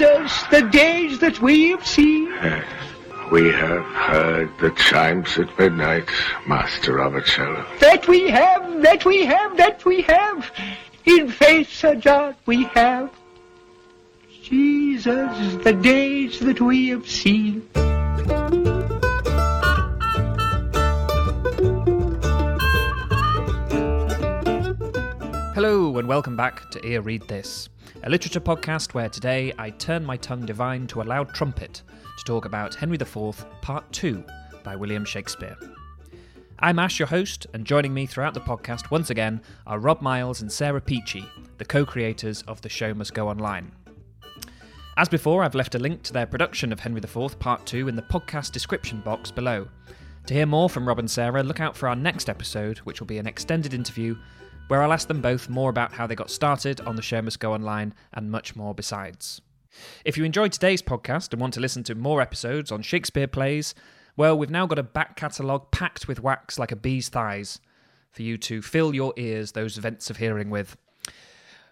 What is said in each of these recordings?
Jesus, the days that we have seen. Yes. We have heard the chimes at midnight, Master Robertcello. That we have, that we have, that we have. In faith, Sir John, we have. Jesus, the days that we have seen. Hello, and welcome back to Ear Read This, a literature podcast where today I turn my tongue divine to a loud trumpet to talk about Henry IV, Part 2 by William Shakespeare. I'm Ash, your host, and joining me throughout the podcast once again are Rob Miles and Sarah Peachy, the co creators of The Show Must Go Online. As before, I've left a link to their production of Henry IV Part 2 in the podcast description box below. To hear more from Rob and Sarah, look out for our next episode, which will be an extended interview where I'll ask them both more about how they got started on The Show Must Go Online and much more besides. If you enjoyed today's podcast and want to listen to more episodes on Shakespeare plays, well, we've now got a back catalogue packed with wax like a bee's thighs for you to fill your ears those vents of hearing with.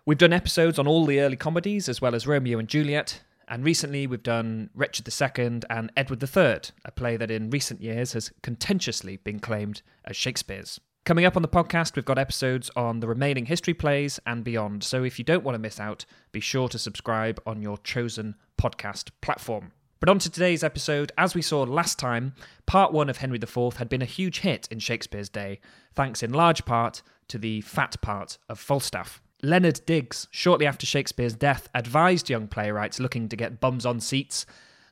We've done episodes on all the early comedies as well as Romeo and Juliet, and recently we've done Richard II and Edward III, a play that in recent years has contentiously been claimed as Shakespeare's. Coming up on the podcast, we've got episodes on the remaining history plays and beyond. So if you don't want to miss out, be sure to subscribe on your chosen podcast platform. But on to today's episode. As we saw last time, part one of Henry IV had been a huge hit in Shakespeare's day, thanks in large part to the fat part of Falstaff. Leonard Digges, shortly after Shakespeare's death, advised young playwrights looking to get bums on seats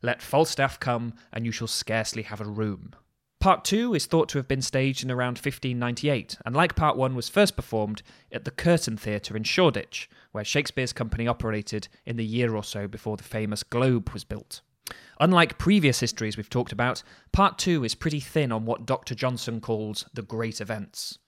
let Falstaff come, and you shall scarcely have a room. Part 2 is thought to have been staged in around 1598, and like Part 1, was first performed at the Curtain Theatre in Shoreditch, where Shakespeare's company operated in the year or so before the famous Globe was built. Unlike previous histories we've talked about, Part 2 is pretty thin on what Dr. Johnson calls the great events.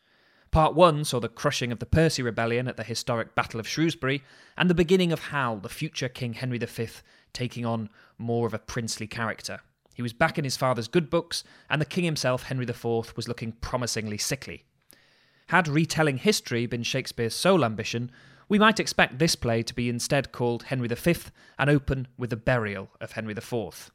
Part 1 saw the crushing of the Percy Rebellion at the historic Battle of Shrewsbury, and the beginning of Hal, the future King Henry V, taking on more of a princely character. He was back in his father's good books, and the king himself, Henry IV, was looking promisingly sickly. Had retelling history been Shakespeare's sole ambition, we might expect this play to be instead called Henry V and open with the burial of Henry IV.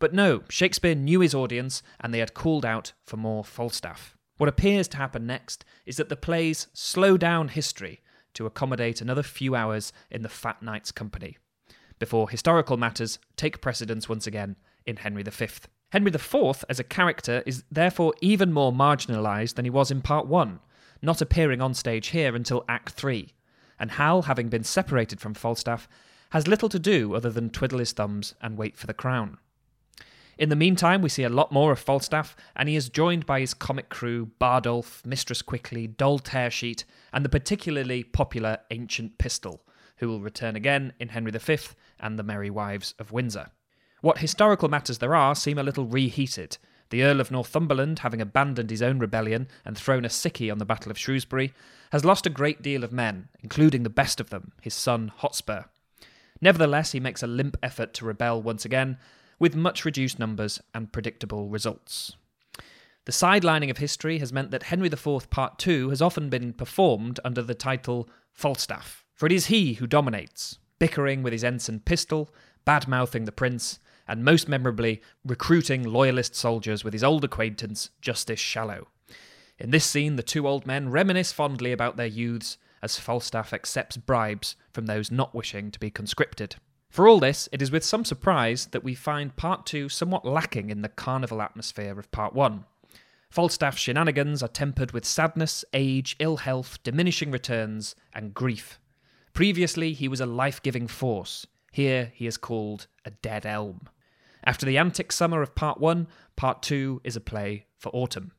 But no, Shakespeare knew his audience and they had called out for more Falstaff. What appears to happen next is that the plays slow down history to accommodate another few hours in the fat knight's company, before historical matters take precedence once again in Henry V. Henry IV, as a character, is therefore even more marginalised than he was in Part 1, not appearing on stage here until Act 3. And Hal, having been separated from Falstaff, has little to do other than twiddle his thumbs and wait for the crown. In the meantime, we see a lot more of Falstaff, and he is joined by his comic crew Bardolph, Mistress Quickly, Doll Tearsheet, and the particularly popular Ancient Pistol, who will return again in Henry V and the Merry Wives of Windsor. What historical matters there are seem a little reheated. The Earl of Northumberland, having abandoned his own rebellion and thrown a sickie on the Battle of Shrewsbury, has lost a great deal of men, including the best of them, his son Hotspur. Nevertheless, he makes a limp effort to rebel once again, with much reduced numbers and predictable results. The sidelining of history has meant that Henry IV Part 2 has often been performed under the title Falstaff, for it is he who dominates, bickering with his ensign pistol, bad mouthing the prince, and most memorably, recruiting loyalist soldiers with his old acquaintance, Justice Shallow. In this scene, the two old men reminisce fondly about their youths as Falstaff accepts bribes from those not wishing to be conscripted. For all this, it is with some surprise that we find Part 2 somewhat lacking in the carnival atmosphere of Part 1. Falstaff's shenanigans are tempered with sadness, age, ill health, diminishing returns, and grief. Previously, he was a life giving force. Here, he is called a dead elm. After the antic summer of Part 1, Part 2 is a play for autumn.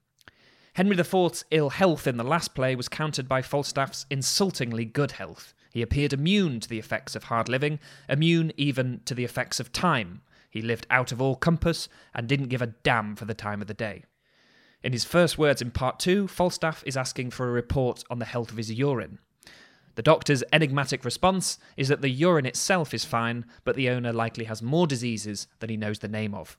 Henry IV's ill health in the last play was countered by Falstaff's insultingly good health. He appeared immune to the effects of hard living, immune even to the effects of time. He lived out of all compass and didn't give a damn for the time of the day. In his first words in Part 2, Falstaff is asking for a report on the health of his urine. The doctor's enigmatic response is that the urine itself is fine, but the owner likely has more diseases than he knows the name of.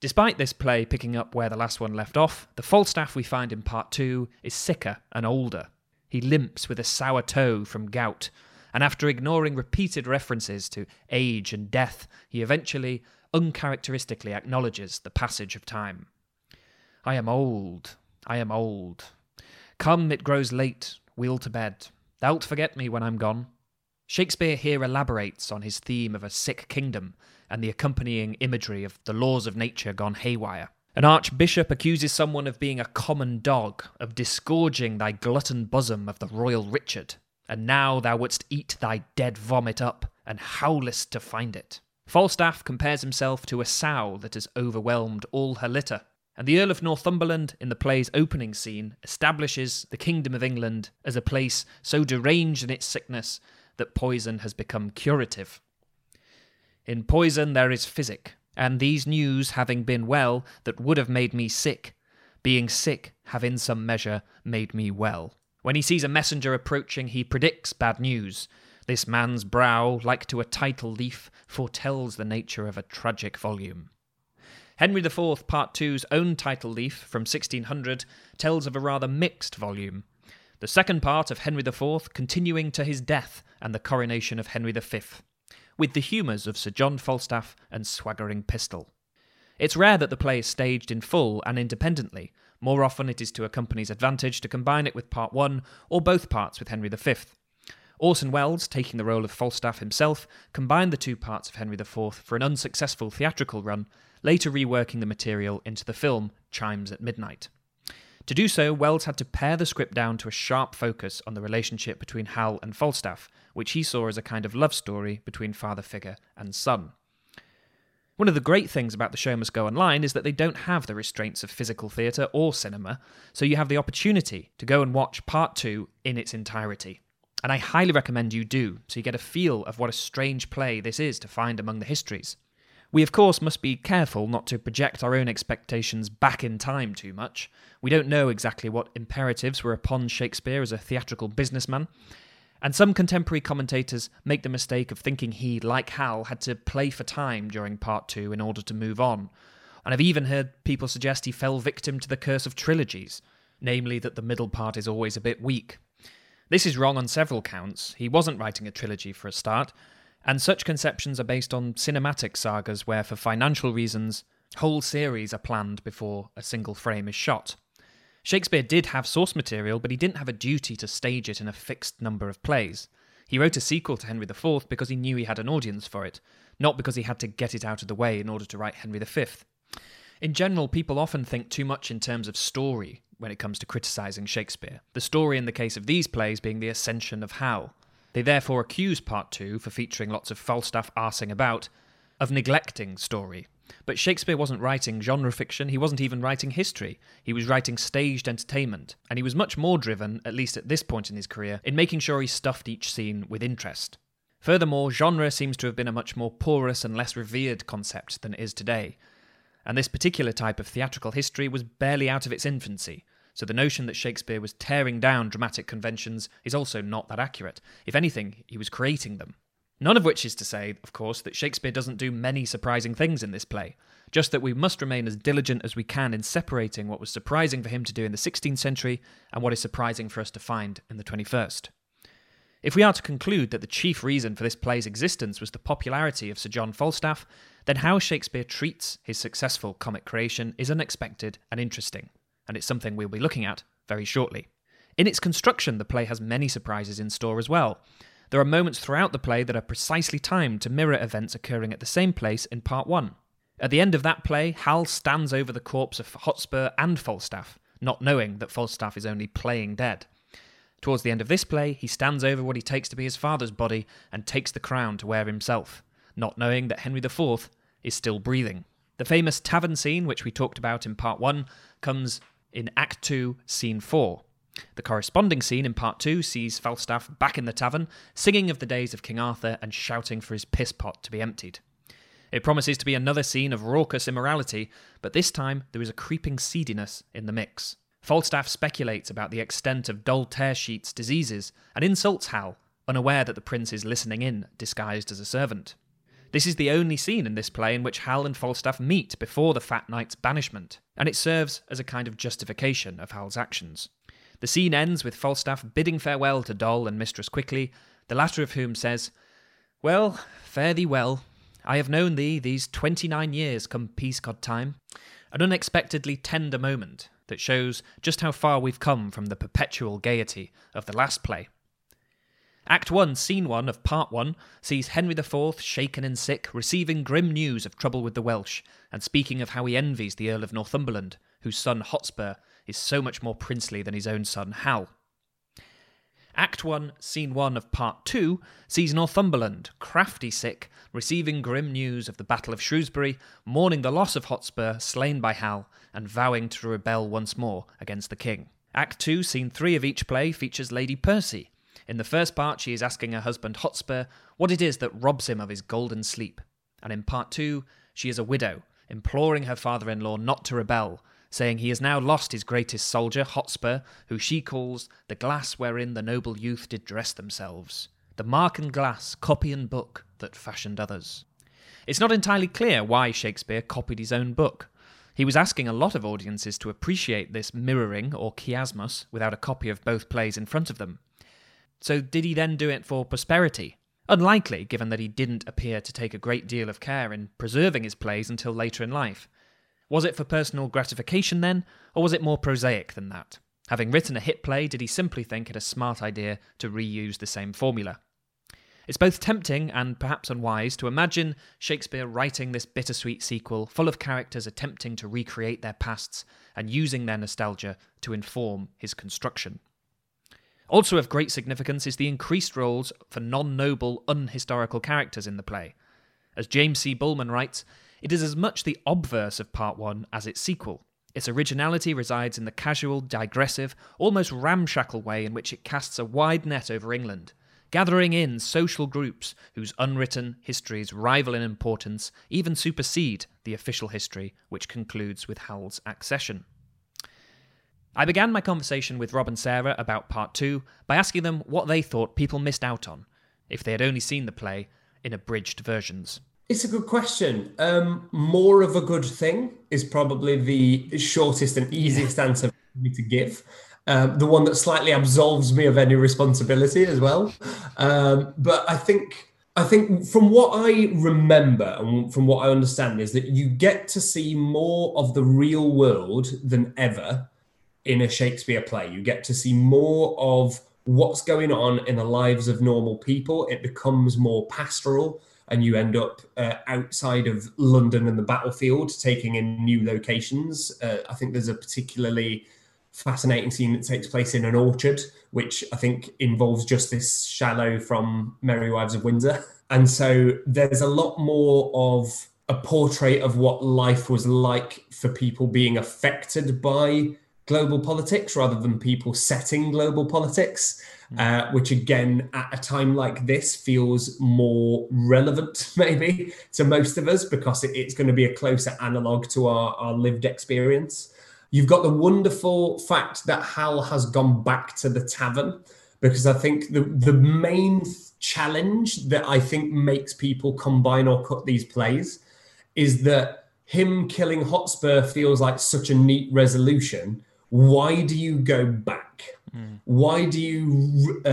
Despite this play picking up where the last one left off, the Falstaff we find in part two is sicker and older. He limps with a sour toe from gout, and after ignoring repeated references to age and death, he eventually, uncharacteristically, acknowledges the passage of time. I am old, I am old. Come, it grows late, we'll to bed. Thou'lt forget me when I'm gone. Shakespeare here elaborates on his theme of a sick kingdom and the accompanying imagery of the laws of nature gone haywire. An archbishop accuses someone of being a common dog, of disgorging thy glutton bosom of the royal Richard, and now thou wouldst eat thy dead vomit up, and howlest to find it. Falstaff compares himself to a sow that has overwhelmed all her litter, and the Earl of Northumberland, in the play's opening scene, establishes the Kingdom of England as a place so deranged in its sickness that poison has become curative. In poison there is physic, and these news having been well that would have made me sick, being sick have in some measure made me well. When he sees a messenger approaching, he predicts bad news. This man's brow, like to a title leaf, foretells the nature of a tragic volume. Henry IV, Part II's own title leaf from 1600 tells of a rather mixed volume. The second part of Henry IV continuing to his death and the coronation of Henry V, with the humours of Sir John Falstaff and Swaggering Pistol. It's rare that the play is staged in full and independently, more often, it is to a company's advantage to combine it with part one or both parts with Henry V. Orson Welles, taking the role of Falstaff himself, combined the two parts of Henry IV for an unsuccessful theatrical run, later reworking the material into the film Chimes at Midnight. To do so, Welles had to pare the script down to a sharp focus on the relationship between Hal and Falstaff, which he saw as a kind of love story between father figure and son. One of the great things about The Show Must Go Online is that they don't have the restraints of physical theatre or cinema, so you have the opportunity to go and watch part two in its entirety. And I highly recommend you do, so you get a feel of what a strange play this is to find among the histories. We, of course, must be careful not to project our own expectations back in time too much. We don't know exactly what imperatives were upon Shakespeare as a theatrical businessman, and some contemporary commentators make the mistake of thinking he, like Hal, had to play for time during part two in order to move on. And I've even heard people suggest he fell victim to the curse of trilogies, namely that the middle part is always a bit weak. This is wrong on several counts. He wasn't writing a trilogy for a start, and such conceptions are based on cinematic sagas where, for financial reasons, whole series are planned before a single frame is shot. Shakespeare did have source material, but he didn't have a duty to stage it in a fixed number of plays. He wrote a sequel to Henry IV because he knew he had an audience for it, not because he had to get it out of the way in order to write Henry V. In general, people often think too much in terms of story when it comes to criticising Shakespeare, the story in the case of these plays being the ascension of Hal. They therefore accuse Part 2, for featuring lots of Falstaff arsing about, of neglecting story, but Shakespeare wasn't writing genre fiction, he wasn't even writing history. He was writing staged entertainment, and he was much more driven, at least at this point in his career, in making sure he stuffed each scene with interest. Furthermore, genre seems to have been a much more porous and less revered concept than it is today. And this particular type of theatrical history was barely out of its infancy, so the notion that Shakespeare was tearing down dramatic conventions is also not that accurate. If anything, he was creating them. None of which is to say, of course, that Shakespeare doesn't do many surprising things in this play, just that we must remain as diligent as we can in separating what was surprising for him to do in the 16th century and what is surprising for us to find in the 21st. If we are to conclude that the chief reason for this play's existence was the popularity of Sir John Falstaff, then how Shakespeare treats his successful comic creation is unexpected and interesting, and it's something we'll be looking at very shortly. In its construction, the play has many surprises in store as well. There are moments throughout the play that are precisely timed to mirror events occurring at the same place in part one. At the end of that play, Hal stands over the corpse of Hotspur and Falstaff, not knowing that Falstaff is only playing dead. Towards the end of this play, he stands over what he takes to be his father's body and takes the crown to wear himself, not knowing that Henry IV is still breathing. The famous tavern scene, which we talked about in part 1, comes in Act 2, Scene 4. The corresponding scene in part two sees Falstaff back in the tavern, singing of the days of King Arthur and shouting for his piss pot to be emptied. It promises to be another scene of raucous immorality, but this time there is a creeping seediness in the mix. Falstaff speculates about the extent of Doll Tearsheet's diseases and insults Hal, unaware that the prince is listening in, disguised as a servant. This is the only scene in this play in which Hal and Falstaff meet before the Fat Knight's banishment, and it serves as a kind of justification of Hal's actions. The scene ends with Falstaff bidding farewell to Doll and Mistress Quickly, the latter of whom says, Well, fare thee well. I have known thee these twenty nine years come Peascod time. An unexpectedly tender moment that shows just how far we've come from the perpetual gaiety of the last play. Act 1, Scene 1 of Part 1 sees Henry IV, shaken and sick, receiving grim news of trouble with the Welsh, and speaking of how he envies the Earl of Northumberland, whose son Hotspur is so much more princely than his own son Hal. Act 1, Scene 1 of Part 2 sees Northumberland, crafty sick, receiving grim news of the Battle of Shrewsbury, mourning the loss of Hotspur, slain by Hal, and vowing to rebel once more against the king. Act 2, Scene 3 of each play features Lady Percy, in the first part, she is asking her husband Hotspur what it is that robs him of his golden sleep. And in part two, she is a widow, imploring her father in law not to rebel, saying he has now lost his greatest soldier, Hotspur, who she calls the glass wherein the noble youth did dress themselves, the mark and glass, copy and book that fashioned others. It's not entirely clear why Shakespeare copied his own book. He was asking a lot of audiences to appreciate this mirroring or chiasmus without a copy of both plays in front of them. So, did he then do it for prosperity? Unlikely, given that he didn't appear to take a great deal of care in preserving his plays until later in life. Was it for personal gratification then, or was it more prosaic than that? Having written a hit play, did he simply think it a smart idea to reuse the same formula? It's both tempting and perhaps unwise to imagine Shakespeare writing this bittersweet sequel full of characters attempting to recreate their pasts and using their nostalgia to inform his construction. Also of great significance is the increased roles for non noble, unhistorical characters in the play. As James C. Bulman writes, it is as much the obverse of Part 1 as its sequel. Its originality resides in the casual, digressive, almost ramshackle way in which it casts a wide net over England, gathering in social groups whose unwritten histories rival in importance, even supersede the official history which concludes with Hal's accession. I began my conversation with Rob and Sarah about part two by asking them what they thought people missed out on if they had only seen the play in abridged versions. It's a good question. Um, more of a good thing is probably the shortest and easiest answer for me to give. Um, the one that slightly absolves me of any responsibility as well. Um, but I think I think from what I remember and from what I understand is that you get to see more of the real world than ever in a Shakespeare play. You get to see more of what's going on in the lives of normal people. It becomes more pastoral, and you end up uh, outside of London and the battlefield, taking in new locations. Uh, I think there's a particularly fascinating scene that takes place in an orchard, which I think involves Justice Shallow from Merry Wives of Windsor. And so there's a lot more of a portrait of what life was like for people being affected by global politics rather than people setting global politics, mm. uh, which again, at a time like this, feels more relevant maybe to most of us because it, it's going to be a closer analog to our, our lived experience. You've got the wonderful fact that Hal has gone back to the tavern because I think the, the main challenge that I think makes people combine or cut these plays is that him killing Hotspur feels like such a neat resolution why do you go back? Mm. Why do you, uh,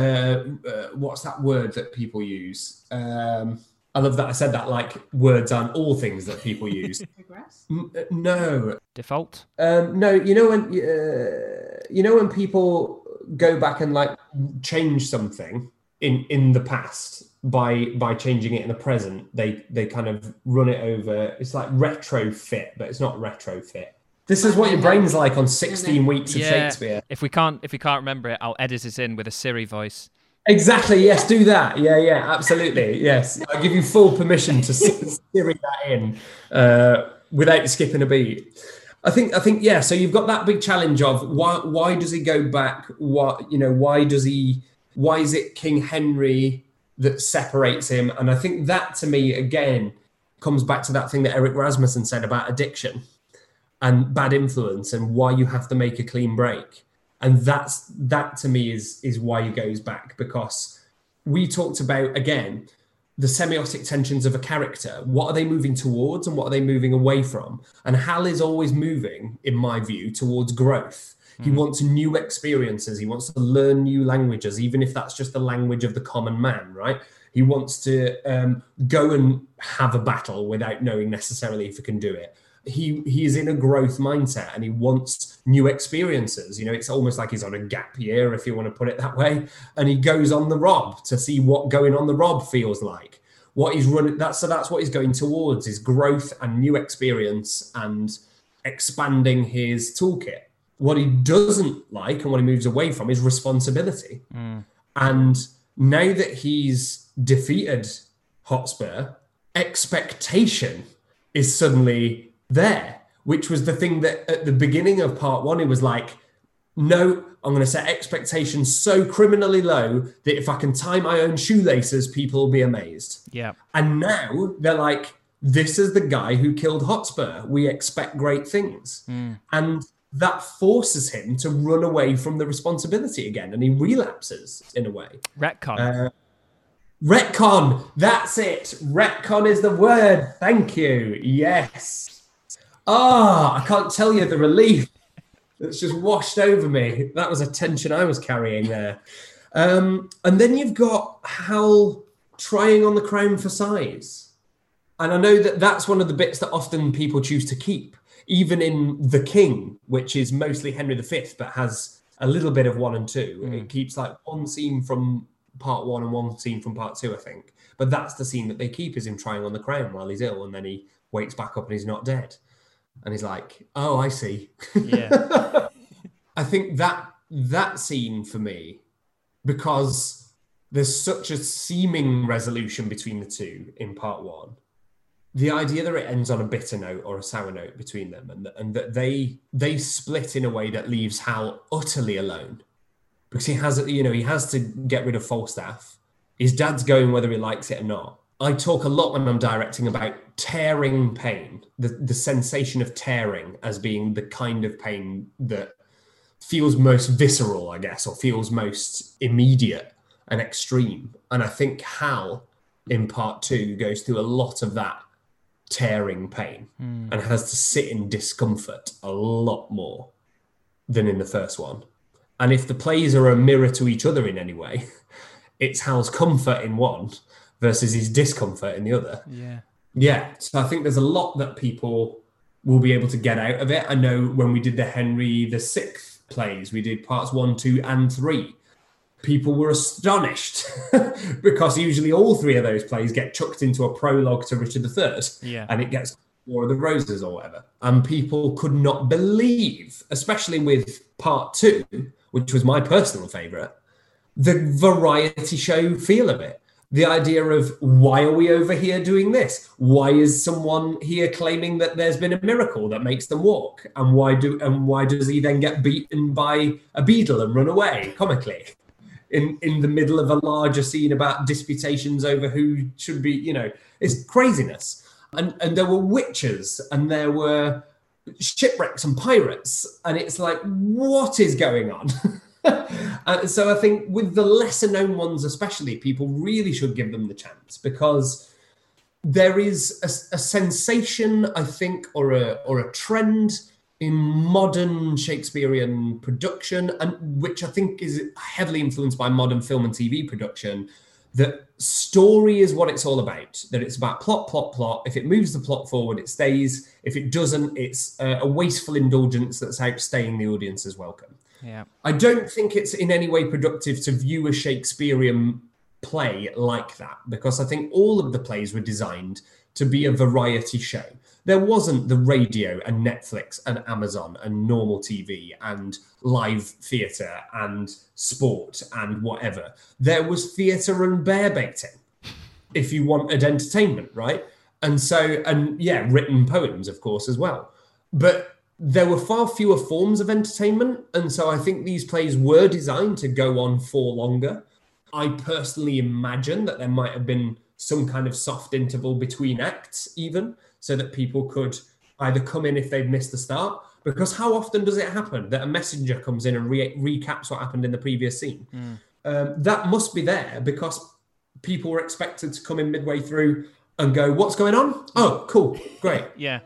uh, what's that word that people use? Um, I love that I said that like words aren't all things that people use. Progress? Uh, no. Default? Um, no, you know when uh, you know when people go back and like change something in in the past by by changing it in the present, they they kind of run it over. It's like retrofit, but it's not retrofit. This is what your brain's like on 16 weeks of yeah. Shakespeare. If we can't if we can't remember it, I'll edit it in with a Siri voice. Exactly. Yes, do that. Yeah, yeah, absolutely. Yes, I give you full permission to Siri that in uh, without skipping a beat. I think. I think. Yeah. So you've got that big challenge of why? Why does he go back? What you know? Why does he? Why is it King Henry that separates him? And I think that to me again comes back to that thing that Eric Rasmussen said about addiction and bad influence and why you have to make a clean break and that's that to me is is why he goes back because we talked about again the semiotic tensions of a character what are they moving towards and what are they moving away from and hal is always moving in my view towards growth He wants new experiences. He wants to learn new languages, even if that's just the language of the common man, right? He wants to um, go and have a battle without knowing necessarily if he can do it. He he is in a growth mindset and he wants new experiences. You know, it's almost like he's on a gap year, if you want to put it that way. And he goes on the rob to see what going on the rob feels like. What he's running that's so that's what he's going towards is growth and new experience and expanding his toolkit. What he doesn't like and what he moves away from is responsibility. Mm. And now that he's defeated Hotspur, expectation is suddenly there, which was the thing that at the beginning of part one, it was like, no, I'm going to set expectations so criminally low that if I can tie my own shoelaces, people will be amazed. Yeah. And now they're like, this is the guy who killed Hotspur. We expect great things. And that forces him to run away from the responsibility again. And he relapses in a way. Retcon. Uh, Retcon. That's it. Retcon is the word. Thank you. Yes. Ah, I can't tell you the relief that's just washed over me. That was a tension I was carrying there. Um, and then you've got Hal trying on the crown for size. And I know that that's one of the bits that often people choose to keep, even in The King, which is mostly Henry V, but has a little bit of one and two. It keeps like one scene from part one and one scene from part two, I think. But that's the scene that they keep is him trying on the crown while he's ill, and then he wakes back up and he's not dead. And he's like, "Oh, I see." yeah. I think that that scene for me, because there's such a seeming resolution between the two in part one, the idea that it ends on a bitter note or a sour note between them, and and that they they split in a way that leaves Hal utterly alone, because he has you know he has to get rid of Falstaff. His dad's going whether he likes it or not. I talk a lot when I'm directing about tearing pain, the, the sensation of tearing as being the kind of pain that feels most visceral, I guess, or feels most immediate and extreme. And I think Hal in part two goes through a lot of that tearing pain hmm. and has to sit in discomfort a lot more than in the first one. And if the plays are a mirror to each other in any way, it's Hal's comfort in one versus his discomfort in the other. Yeah. Yeah, so I think there's a lot that people will be able to get out of it. I know when we did the Henry the Sixth plays, we did parts one, two, and three. People were astonished because usually all three of those plays get chucked into a prologue to Richard the III, Yeah. and it gets War of the Roses or whatever. And people could not believe, especially with part two, which was my personal favourite, the variety show feel of it. The idea of why are we over here doing this? Why is someone here claiming that there's been a miracle that makes them walk? And why do and why does he then get beaten by a beetle and run away comically? In in the middle of a larger scene about disputations over who should be, you know, it's craziness. And and there were witches and there were shipwrecks and pirates, and it's like, what is going on? and uh, so I think with the lesser known ones, especially, people really should give them the chance because there is a, a sensation, I think, or a or a trend in modern Shakespearean production, and which I think is heavily influenced by modern film and TV production. That story is what it's all about. That it's about plot, plot, plot. If it moves the plot forward, it stays. If it doesn't, it's a, a wasteful indulgence that's outstaying the audience's welcome. Yeah. I don't think it's in any way productive to view a Shakespearean play like that because I think all of the plays were designed to be a variety show. There wasn't the radio and Netflix and Amazon and normal TV and live theatre and sport and whatever. There was theatre and bear baiting if you wanted entertainment, right? And so, and yeah, written poems, of course, as well. But there were far fewer forms of entertainment. And so I think these plays were designed to go on for longer. I personally imagine that there might have been some kind of soft interval between acts, even so that people could either come in if they've missed the start. Because how often does it happen that a messenger comes in and re- recaps what happened in the previous scene? Um, that must be there because people were expected to come in midway through and go, What's going on? Oh, cool, great. Yeah.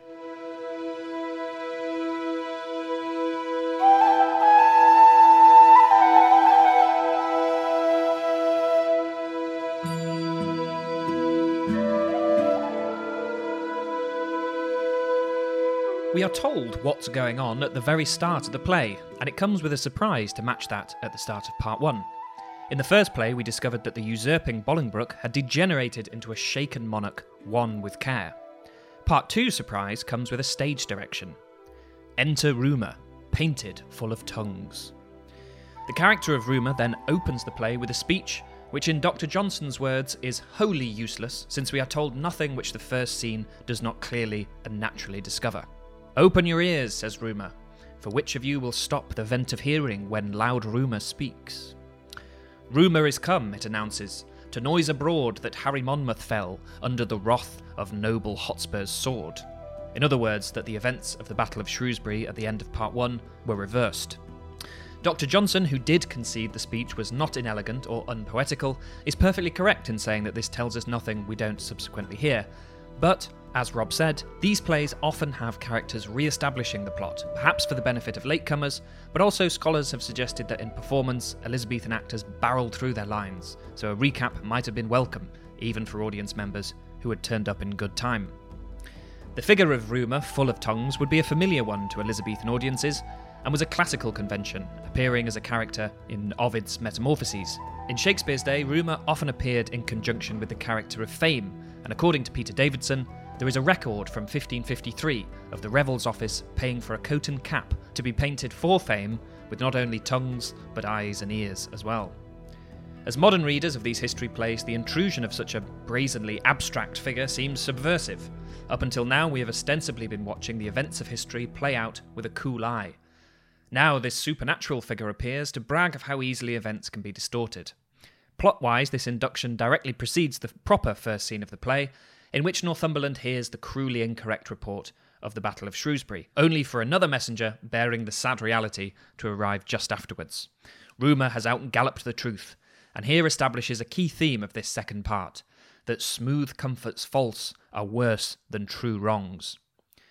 We are told what's going on at the very start of the play, and it comes with a surprise to match that at the start of part one. In the first play, we discovered that the usurping Bolingbroke had degenerated into a shaken monarch, one with care. Part two's surprise comes with a stage direction. Enter Rumour, painted full of tongues. The character of Rumour then opens the play with a speech, which in Dr. Johnson's words is wholly useless, since we are told nothing which the first scene does not clearly and naturally discover. Open your ears, says Rumour, for which of you will stop the vent of hearing when loud rumour speaks? Rumour is come, it announces, to noise abroad that Harry Monmouth fell under the wrath of noble Hotspur's sword. In other words, that the events of the Battle of Shrewsbury at the end of Part 1 were reversed. Dr. Johnson, who did concede the speech was not inelegant or unpoetical, is perfectly correct in saying that this tells us nothing we don't subsequently hear. But, as Rob said, these plays often have characters re establishing the plot, perhaps for the benefit of latecomers, but also scholars have suggested that in performance, Elizabethan actors barreled through their lines, so a recap might have been welcome, even for audience members who had turned up in good time. The figure of Rumour, full of tongues, would be a familiar one to Elizabethan audiences, and was a classical convention, appearing as a character in Ovid's Metamorphoses. In Shakespeare's day, Rumour often appeared in conjunction with the character of Fame, and according to Peter Davidson, there is a record from 1553 of the Revels office paying for a coat and cap to be painted for Fame with not only tongues, but eyes and ears as well. As modern readers of these history plays, the intrusion of such a brazenly abstract figure seems subversive. Up until now, we have ostensibly been watching the events of history play out with a cool eye. Now, this supernatural figure appears to brag of how easily events can be distorted. Plot wise, this induction directly precedes the proper first scene of the play, in which Northumberland hears the cruelly incorrect report of the Battle of Shrewsbury, only for another messenger bearing the sad reality to arrive just afterwards. Rumour has outgalloped the truth, and here establishes a key theme of this second part that smooth comforts false are worse than true wrongs.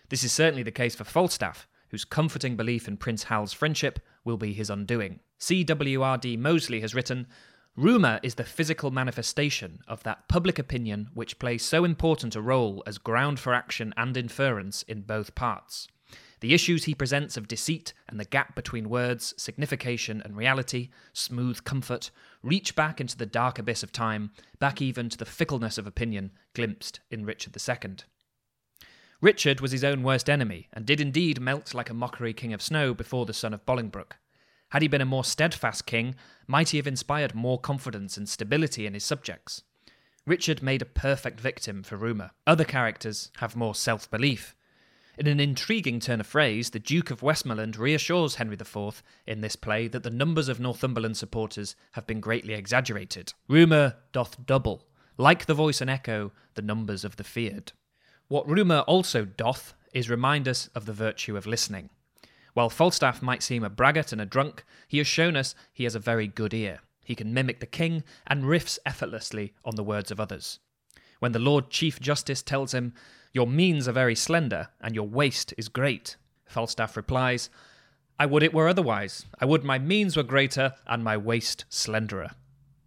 This is certainly the case for Falstaff, whose comforting belief in Prince Hal's friendship will be his undoing. C.W.R.D. Moseley has written Rumour is the physical manifestation of that public opinion which plays so important a role as ground for action and inference in both parts. The issues he presents of deceit and the gap between words, signification, and reality, smooth comfort, reach back into the dark abyss of time, back even to the fickleness of opinion glimpsed in Richard II. Richard was his own worst enemy, and did indeed melt like a mockery king of snow before the sun of Bolingbroke. Had he been a more steadfast king, might he have inspired more confidence and stability in his subjects? Richard made a perfect victim for rumour. Other characters have more self belief. In an intriguing turn of phrase, the Duke of Westmoreland reassures Henry IV in this play that the numbers of Northumberland supporters have been greatly exaggerated. Rumour doth double, like the voice and echo, the numbers of the feared. What rumour also doth is remind us of the virtue of listening. While Falstaff might seem a braggart and a drunk, he has shown us he has a very good ear. He can mimic the king and riffs effortlessly on the words of others. When the Lord Chief Justice tells him, Your means are very slender, and your waist is great, Falstaff replies, I would it were otherwise. I would my means were greater, and my waist slenderer.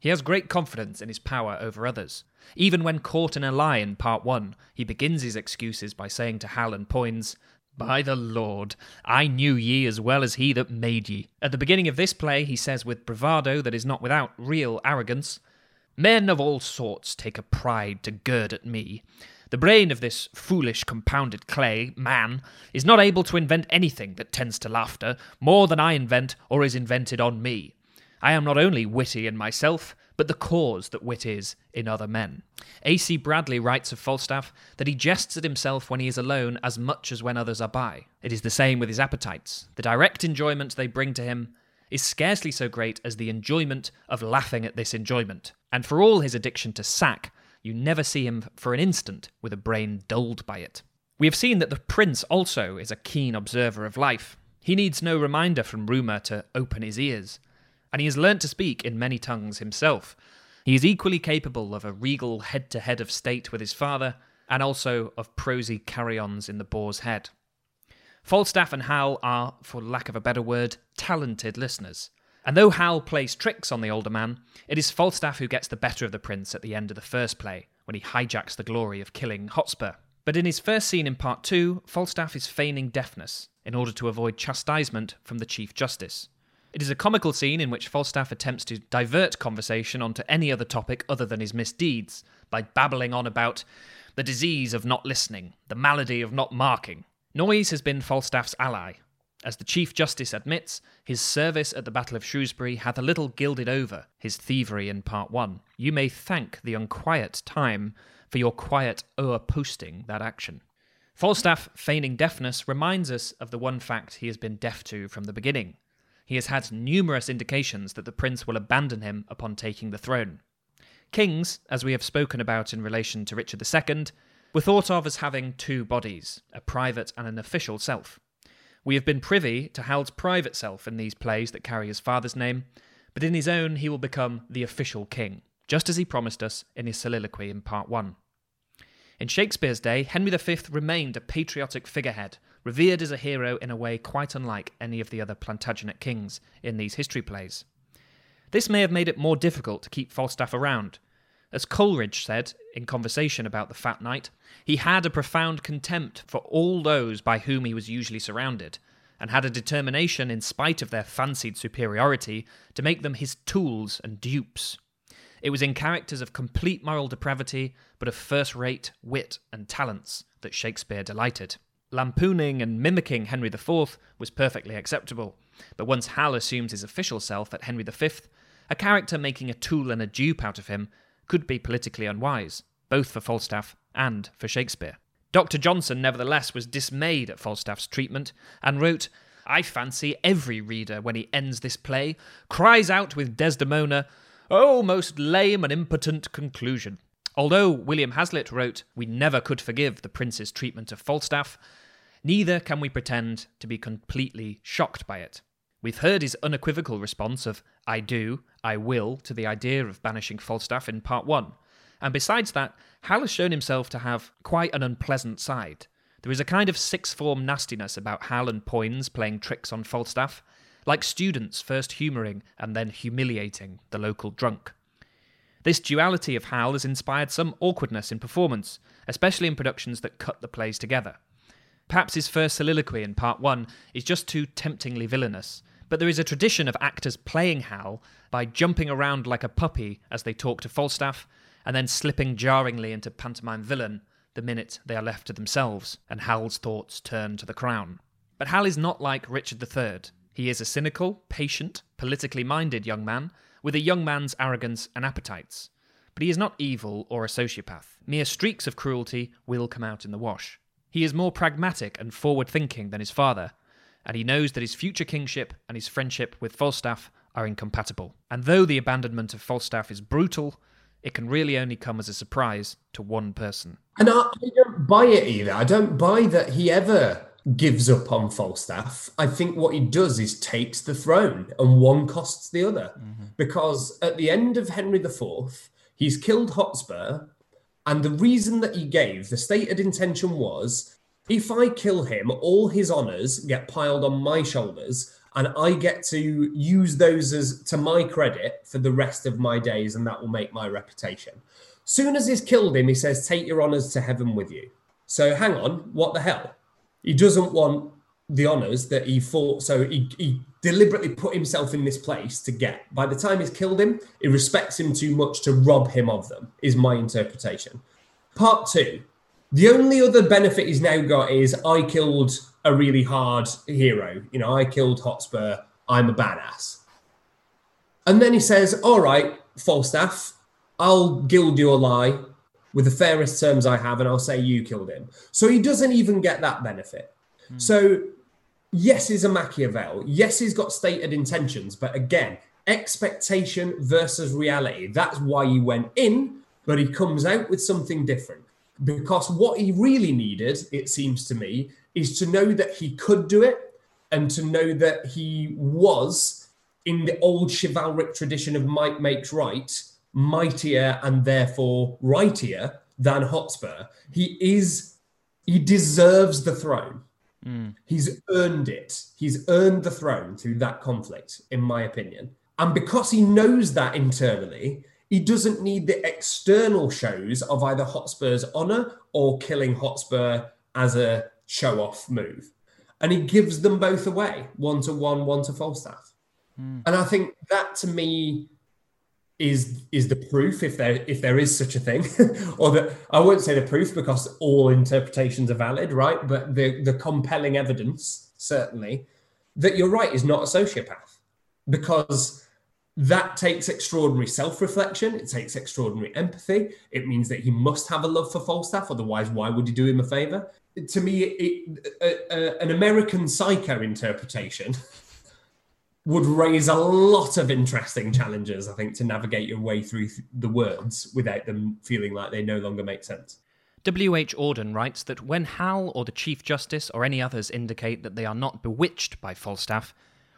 He has great confidence in his power over others. Even when caught in a lie in part one, he begins his excuses by saying to Hal and Poins, By the Lord, I knew ye as well as he that made ye. At the beginning of this play, he says with bravado that is not without real arrogance, Men of all sorts take a pride to gird at me. The brain of this foolish compounded clay, man, is not able to invent anything that tends to laughter more than I invent or is invented on me. I am not only witty in myself, but the cause that wit is in other men. A.C. Bradley writes of Falstaff that he jests at himself when he is alone as much as when others are by. It is the same with his appetites. The direct enjoyment they bring to him is scarcely so great as the enjoyment of laughing at this enjoyment. And for all his addiction to sack, you never see him for an instant with a brain dulled by it. We have seen that the prince also is a keen observer of life. He needs no reminder from rumour to open his ears and he has learnt to speak in many tongues himself. He is equally capable of a regal head to head of state with his father, and also of prosy carry ons in the boar's head. Falstaff and Hal are, for lack of a better word, talented listeners. And though Hal plays tricks on the older man, it is Falstaff who gets the better of the prince at the end of the first play, when he hijacks the glory of killing Hotspur. But in his first scene in part two, Falstaff is feigning deafness in order to avoid chastisement from the Chief Justice. It is a comical scene in which Falstaff attempts to divert conversation onto any other topic other than his misdeeds by babbling on about the disease of not listening, the malady of not marking. Noise has been Falstaff's ally. As the Chief Justice admits, his service at the Battle of Shrewsbury hath a little gilded over his thievery in part one. You may thank the unquiet time for your quiet o'er-posting that action. Falstaff, feigning deafness, reminds us of the one fact he has been deaf to from the beginning he has had numerous indications that the prince will abandon him upon taking the throne. Kings, as we have spoken about in relation to Richard II, were thought of as having two bodies, a private and an official self. We have been privy to Hal's private self in these plays that carry his father's name, but in his own he will become the official king, just as he promised us in his soliloquy in Part 1. In Shakespeare's day, Henry V remained a patriotic figurehead revered as a hero in a way quite unlike any of the other Plantagenet kings in these history plays. This may have made it more difficult to keep Falstaff around. As Coleridge said in conversation about the Fat Knight, he had a profound contempt for all those by whom he was usually surrounded, and had a determination, in spite of their fancied superiority, to make them his tools and dupes. It was in characters of complete moral depravity, but of first rate wit and talents, that Shakespeare delighted. Lampooning and mimicking Henry IV was perfectly acceptable, but once Hal assumes his official self at Henry V, a character making a tool and a dupe out of him could be politically unwise, both for Falstaff and for Shakespeare. Dr. Johnson, nevertheless, was dismayed at Falstaff's treatment and wrote, I fancy every reader, when he ends this play, cries out with Desdemona, Oh, most lame and impotent conclusion. Although William Hazlitt wrote, We never could forgive the prince's treatment of Falstaff, neither can we pretend to be completely shocked by it. We've heard his unequivocal response of I do, I will to the idea of banishing Falstaff in part one. And besides that, Hal has shown himself to have quite an unpleasant side. There is a kind of sixth form nastiness about Hal and Poins playing tricks on Falstaff, like students first humouring and then humiliating the local drunk. This duality of Hal has inspired some awkwardness in performance, especially in productions that cut the plays together. Perhaps his first soliloquy in part one is just too temptingly villainous, but there is a tradition of actors playing Hal by jumping around like a puppy as they talk to Falstaff, and then slipping jarringly into pantomime villain the minute they are left to themselves and Hal's thoughts turn to the crown. But Hal is not like Richard III. He is a cynical, patient, politically minded young man with a young man's arrogance and appetites. But he is not evil or a sociopath. Mere streaks of cruelty will come out in the wash. He is more pragmatic and forward thinking than his father, and he knows that his future kingship and his friendship with Falstaff are incompatible. And though the abandonment of Falstaff is brutal, it can really only come as a surprise to one person. And I, I don't buy it either. I don't buy that he ever gives up on Falstaff. I think what he does is takes the throne, and one costs the other. Mm-hmm. Because at the end of Henry IV, he's killed Hotspur and the reason that he gave, the stated intention was if I kill him, all his honours get piled on my shoulders, and I get to use those as to my credit for the rest of my days, and that will make my reputation. Soon as he's killed him, he says, Take your honours to heaven with you. So hang on, what the hell? He doesn't want the honours that he fought. So he, he deliberately put himself in this place to get. By the time he's killed him, he respects him too much to rob him of them, is my interpretation. Part two. The only other benefit he's now got is I killed a really hard hero. You know, I killed Hotspur. I'm a badass. And then he says, All right, Falstaff, I'll gild you a lie with the fairest terms I have, and I'll say you killed him. So he doesn't even get that benefit. Mm. So yes, he's a Machiavel. Yes, he's got stated intentions, but again, expectation versus reality. That's why he went in, but he comes out with something different. Because what he really needed, it seems to me, is to know that he could do it and to know that he was, in the old chivalric tradition of might makes right, mightier and therefore rightier than Hotspur. He is, he deserves the throne Mm. He's earned it. He's earned the throne through that conflict, in my opinion. And because he knows that internally, he doesn't need the external shows of either Hotspur's honour or killing Hotspur as a show off move. And he gives them both away one to one, one to Falstaff. Mm. And I think that to me is is the proof if there if there is such a thing. Or that I won't say the proof because all interpretations are valid right? But the the compelling evidence certainly that you're right is not a sociopath. Because that takes extraordinary self-reflection it takes extraordinary empathy it means that he must have a love for falstaff otherwise why would he do him a favor? To me it, an american psycho interpretation would raise a lot of interesting challenges, I think, to navigate your way through the words without them feeling like they no longer make sense. W.H. Auden writes that when Hal or the Chief Justice or any others indicate that they are not bewitched by Falstaff,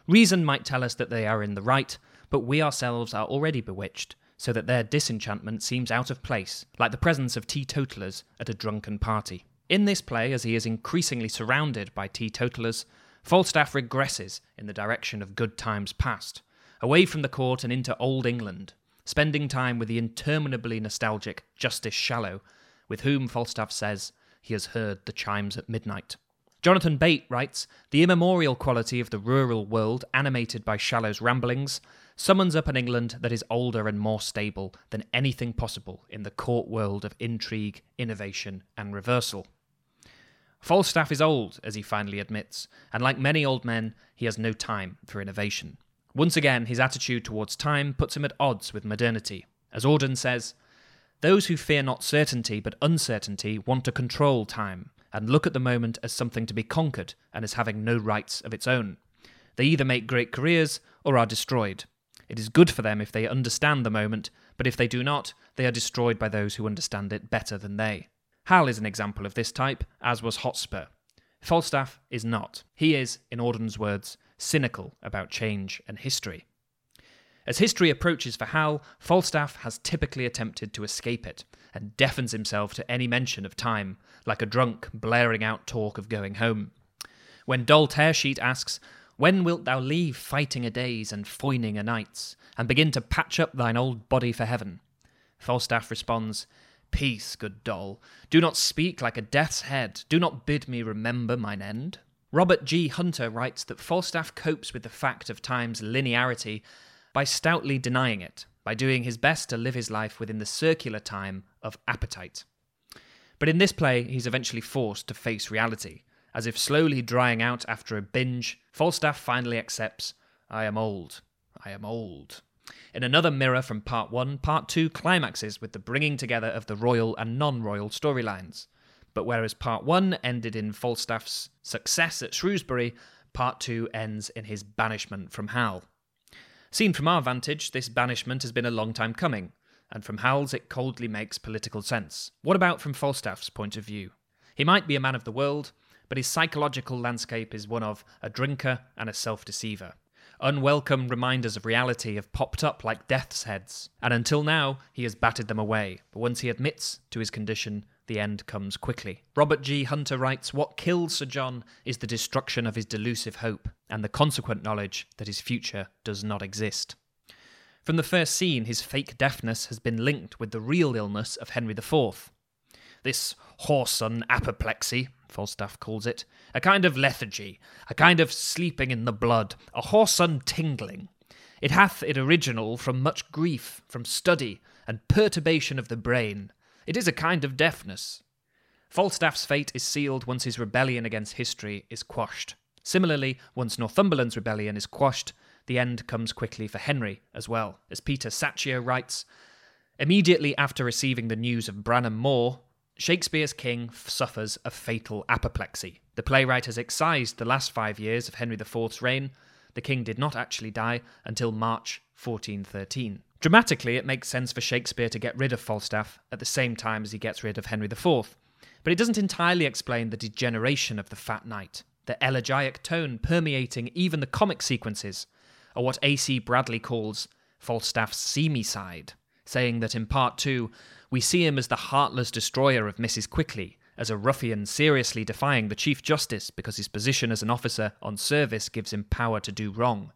reason might tell us that they are in the right, but we ourselves are already bewitched, so that their disenchantment seems out of place, like the presence of teetotalers at a drunken party. In this play, as he is increasingly surrounded by teetotalers, Falstaff regresses in the direction of good times past, away from the court and into old England, spending time with the interminably nostalgic Justice Shallow, with whom Falstaff says he has heard the chimes at midnight. Jonathan Bate writes The immemorial quality of the rural world, animated by Shallow's ramblings, summons up an England that is older and more stable than anything possible in the court world of intrigue, innovation, and reversal. Falstaff is old, as he finally admits, and like many old men, he has no time for innovation. Once again, his attitude towards time puts him at odds with modernity. As Auden says, those who fear not certainty but uncertainty want to control time and look at the moment as something to be conquered and as having no rights of its own. They either make great careers or are destroyed. It is good for them if they understand the moment, but if they do not, they are destroyed by those who understand it better than they. Hal is an example of this type, as was Hotspur. Falstaff is not. He is, in Auden's words, cynical about change and history. As history approaches for Hal, Falstaff has typically attempted to escape it and deafens himself to any mention of time, like a drunk blaring out talk of going home. When Doll Tearsheet asks, When wilt thou leave fighting a days and foining a nights, and begin to patch up thine old body for heaven? Falstaff responds, Peace, good doll. Do not speak like a death's head. Do not bid me remember mine end. Robert G. Hunter writes that Falstaff copes with the fact of time's linearity by stoutly denying it, by doing his best to live his life within the circular time of appetite. But in this play, he's eventually forced to face reality. As if slowly drying out after a binge, Falstaff finally accepts I am old. I am old. In another mirror from Part 1, Part 2 climaxes with the bringing together of the royal and non royal storylines. But whereas Part 1 ended in Falstaff's success at Shrewsbury, Part 2 ends in his banishment from Hal. Seen from our vantage, this banishment has been a long time coming, and from Hal's it coldly makes political sense. What about from Falstaff's point of view? He might be a man of the world, but his psychological landscape is one of a drinker and a self deceiver. Unwelcome reminders of reality have popped up like death's heads, and until now he has batted them away. But once he admits to his condition, the end comes quickly. Robert G. Hunter writes What kills Sir John is the destruction of his delusive hope, and the consequent knowledge that his future does not exist. From the first scene, his fake deafness has been linked with the real illness of Henry IV. This whoreson apoplexy, Falstaff calls it, a kind of lethargy, a kind of sleeping in the blood, a whoreson tingling. It hath it original from much grief, from study, and perturbation of the brain. It is a kind of deafness. Falstaff's fate is sealed once his rebellion against history is quashed. Similarly, once Northumberland's rebellion is quashed, the end comes quickly for Henry as well. As Peter Saccio writes, Immediately after receiving the news of Bramham Moor, Shakespeare's king suffers a fatal apoplexy. The playwright has excised the last five years of Henry IV's reign. The king did not actually die until March 1413. Dramatically, it makes sense for Shakespeare to get rid of Falstaff at the same time as he gets rid of Henry IV. But it doesn't entirely explain the degeneration of the Fat Knight, the elegiac tone permeating even the comic sequences, or what A.C. Bradley calls Falstaff's seamy side, saying that in part two, we see him as the heartless destroyer of Mrs. Quickly, as a ruffian seriously defying the Chief Justice because his position as an officer on service gives him power to do wrong,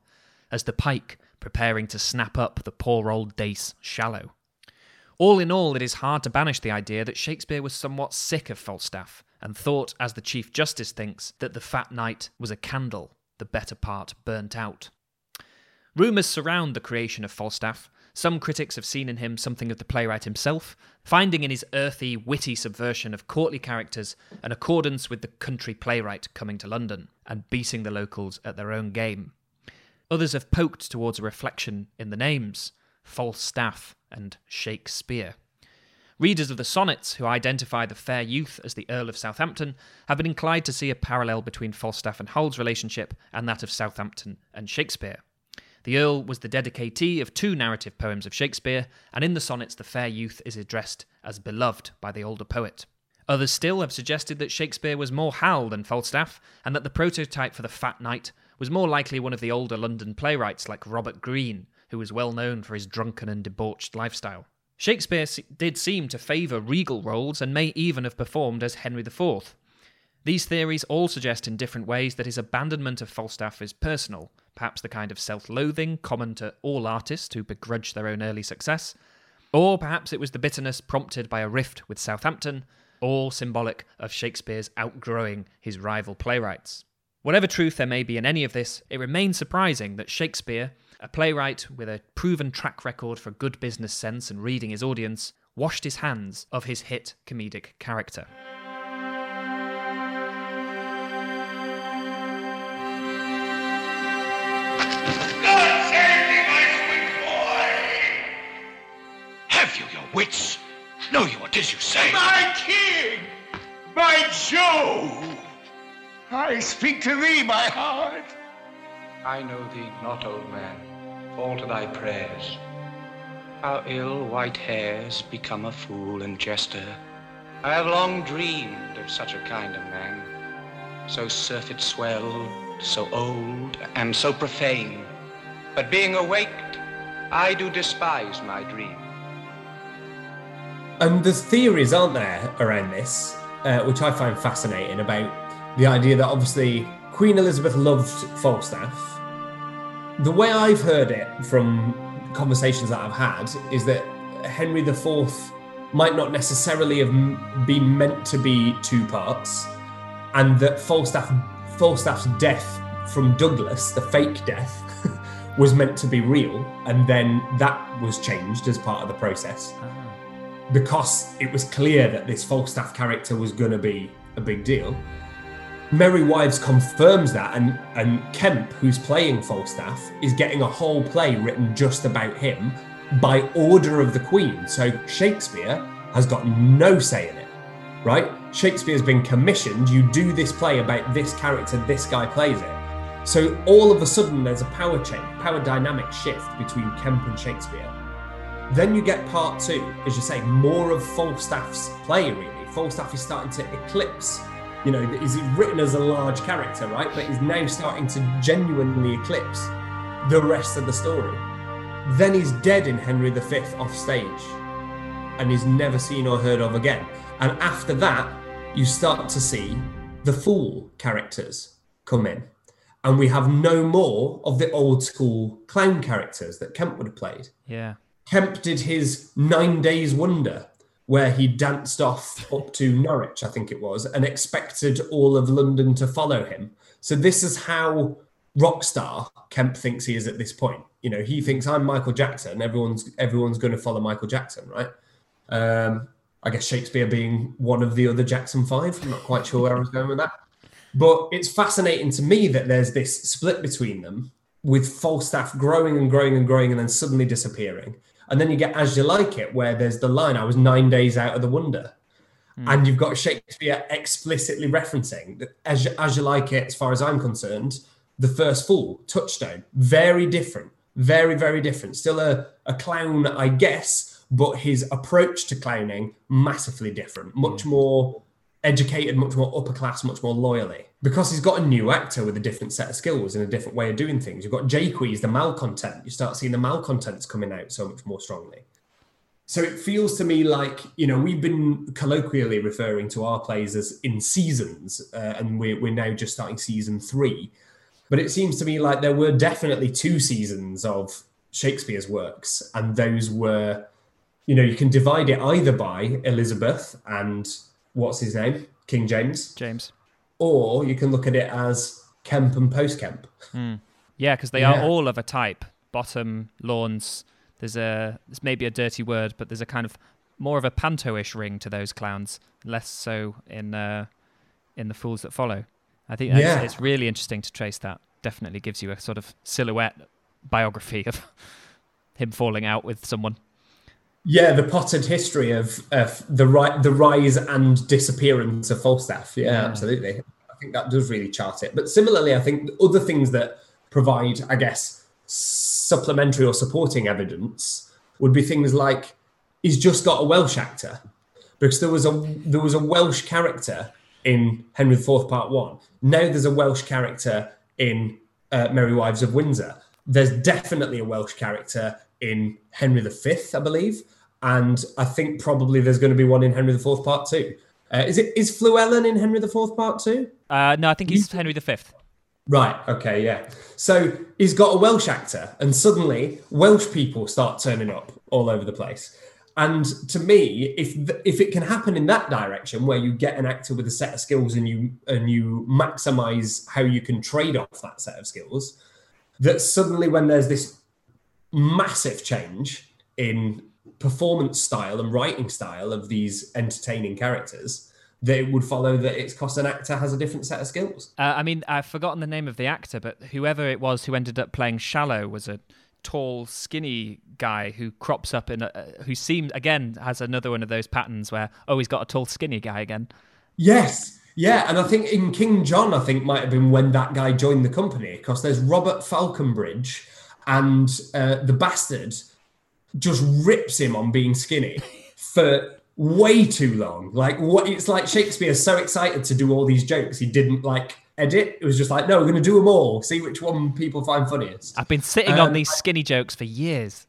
as the pike preparing to snap up the poor old dace Shallow. All in all, it is hard to banish the idea that Shakespeare was somewhat sick of Falstaff and thought, as the Chief Justice thinks, that the fat knight was a candle, the better part burnt out. Rumours surround the creation of Falstaff. Some critics have seen in him something of the playwright himself, finding in his earthy, witty subversion of courtly characters an accordance with the country playwright coming to London and beating the locals at their own game. Others have poked towards a reflection in the names Falstaff and Shakespeare. Readers of the sonnets who identify the fair youth as the Earl of Southampton have been inclined to see a parallel between Falstaff and Hal's relationship and that of Southampton and Shakespeare. The Earl was the dedicatee of two narrative poems of Shakespeare, and in the sonnets the fair youth is addressed as beloved by the older poet. Others still have suggested that Shakespeare was more Hal than Falstaff, and that the prototype for the Fat Knight was more likely one of the older London playwrights like Robert Greene, who was well known for his drunken and debauched lifestyle. Shakespeare did seem to favour regal roles and may even have performed as Henry IV. These theories all suggest in different ways that his abandonment of Falstaff is personal, perhaps the kind of self loathing common to all artists who begrudge their own early success, or perhaps it was the bitterness prompted by a rift with Southampton, all symbolic of Shakespeare's outgrowing his rival playwrights. Whatever truth there may be in any of this, it remains surprising that Shakespeare, a playwright with a proven track record for good business sense and reading his audience, washed his hands of his hit comedic character. Wits? Know you what tis you say? My king! My Jove! I speak to thee, my heart. I know thee not, old man. Fall to thy prayers. How ill white hairs become a fool and jester. I have long dreamed of such a kind of man. So surfeit swelled, so old, and so profane. But being awaked, I do despise my dream. And there's theories, aren't there, around this, uh, which I find fascinating about the idea that obviously Queen Elizabeth loved Falstaff. The way I've heard it from conversations that I've had is that Henry IV might not necessarily have been meant to be two parts, and that Falstaff, Falstaff's death from Douglas, the fake death, was meant to be real, and then that was changed as part of the process because it was clear that this Falstaff character was going to be a big deal. Merry Wives confirms that, and, and Kemp, who's playing Falstaff, is getting a whole play written just about him by order of the Queen. So Shakespeare has got no say in it, right? Shakespeare's been commissioned, you do this play about this character, this guy plays it. So all of a sudden, there's a power change, power dynamic shift between Kemp and Shakespeare. Then you get part two, as you say, more of Falstaff's play, really. Falstaff is starting to eclipse, you know, he's written as a large character, right? But he's now starting to genuinely eclipse the rest of the story. Then he's dead in Henry V off stage and is never seen or heard of again. And after that, you start to see the fool characters come in. And we have no more of the old school clown characters that Kemp would have played. Yeah. Kemp did his nine days wonder, where he danced off up to Norwich, I think it was, and expected all of London to follow him. So this is how rock star Kemp thinks he is at this point. You know, he thinks I'm Michael Jackson. Everyone's everyone's going to follow Michael Jackson, right? Um, I guess Shakespeare being one of the other Jackson Five. I'm not quite sure where I was going with that, but it's fascinating to me that there's this split between them, with Falstaff growing and growing and growing, and then suddenly disappearing. And then you get As You Like It, where there's the line, I was nine days out of the wonder. Hmm. And you've got Shakespeare explicitly referencing as, as You Like It, as far as I'm concerned, the first fool, touchstone, very different, very, very different. Still a, a clown, I guess, but his approach to clowning, massively different, much hmm. more educated, much more upper class, much more loyally. Because he's got a new actor with a different set of skills and a different way of doing things. You've got Jaques, the malcontent. You start seeing the malcontents coming out so much more strongly. So it feels to me like, you know, we've been colloquially referring to our plays as in seasons, uh, and we're, we're now just starting season three. But it seems to me like there were definitely two seasons of Shakespeare's works, and those were you know, you can divide it either by Elizabeth and what's his name, King James, James. or you can look at it as Kemp and post Kemp. Yeah, because they Yeah. are all of a type. Bottom Launce. There's a it's maybe a dirty word, but there's a kind of more of a panto-ish ring to those clowns, less so in uh, in the fools that follow. I think that's, Yeah. it's really interesting to trace that. Definitely gives you a sort of silhouette biography of him falling out with someone. Yeah, the potted history of, of the ri- the rise and disappearance of Falstaff. Yeah, Yeah. absolutely. I think that does really chart it. But similarly, I think other things that provide, I guess, supplementary or supporting evidence would be things like he's just got a Welsh actor because there was a there was a Welsh character in Henry IV Part One. Now there's a Welsh character in uh, Merry Wives of Windsor. There's definitely a Welsh character in Henry V, I believe, and I think probably there's going to be one in Henry IV Part Two. Uh, is it is Fluellen in Henry IV Part Two? Uh, no, I think he's Henry V. Right. Okay. Yeah. So he's got a Welsh actor, and suddenly Welsh people start turning up all over the place. And to me, if th- if it can happen in that direction, where you get an actor with a set of skills and you and you maximize how you can trade off that set of skills, that suddenly when there's this massive change in performance style and writing style of these entertaining characters, that it would follow that it's cost an actor has a different set of skills. Uh, I mean, I've forgotten the name of the actor, but whoever it was who ended up playing Shallow was a tall, skinny guy who crops up in a, uh, who seemed again has another one of those patterns where oh he's got a tall, skinny guy again. Yes. Yeah, and I think in King John, I think might have been when that guy joined the company because there's Robert Falconbridge, and uh, the bastard just rips him on being skinny for way too long. Like what? It's like Shakespeare's so excited to do all these jokes, he didn't like edit. It was just like, no, we're going to do them all. See which one people find funniest. I've been sitting on Um, these skinny jokes for years.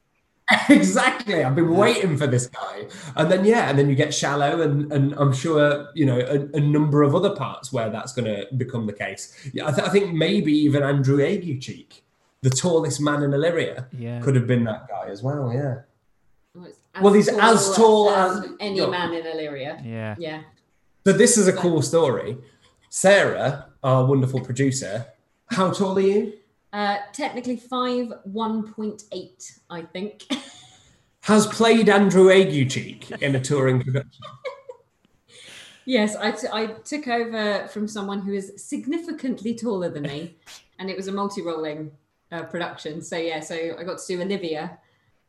exactly. I've been waiting for this guy. And then yeah, and then you get shallow, and and I'm sure you know a, a number of other parts where that's going to become the case. Yeah, I, th- I think maybe even Andrew Aguecheek, the tallest man in Illyria, Yeah. could have been that guy as well. Yeah. Well, Well, he's as tall as- any Go. man in Illyria. Yeah. Yeah. So this is a cool story. Sarah, our wonderful producer, how tall are you? Uh, technically five one point eight, I think. Has played Andrew Aguecheek in a touring production. yes, I, t- I took over from someone who is significantly taller than me, and it was a multi-rolling uh, production. So yeah, so I got to do Olivia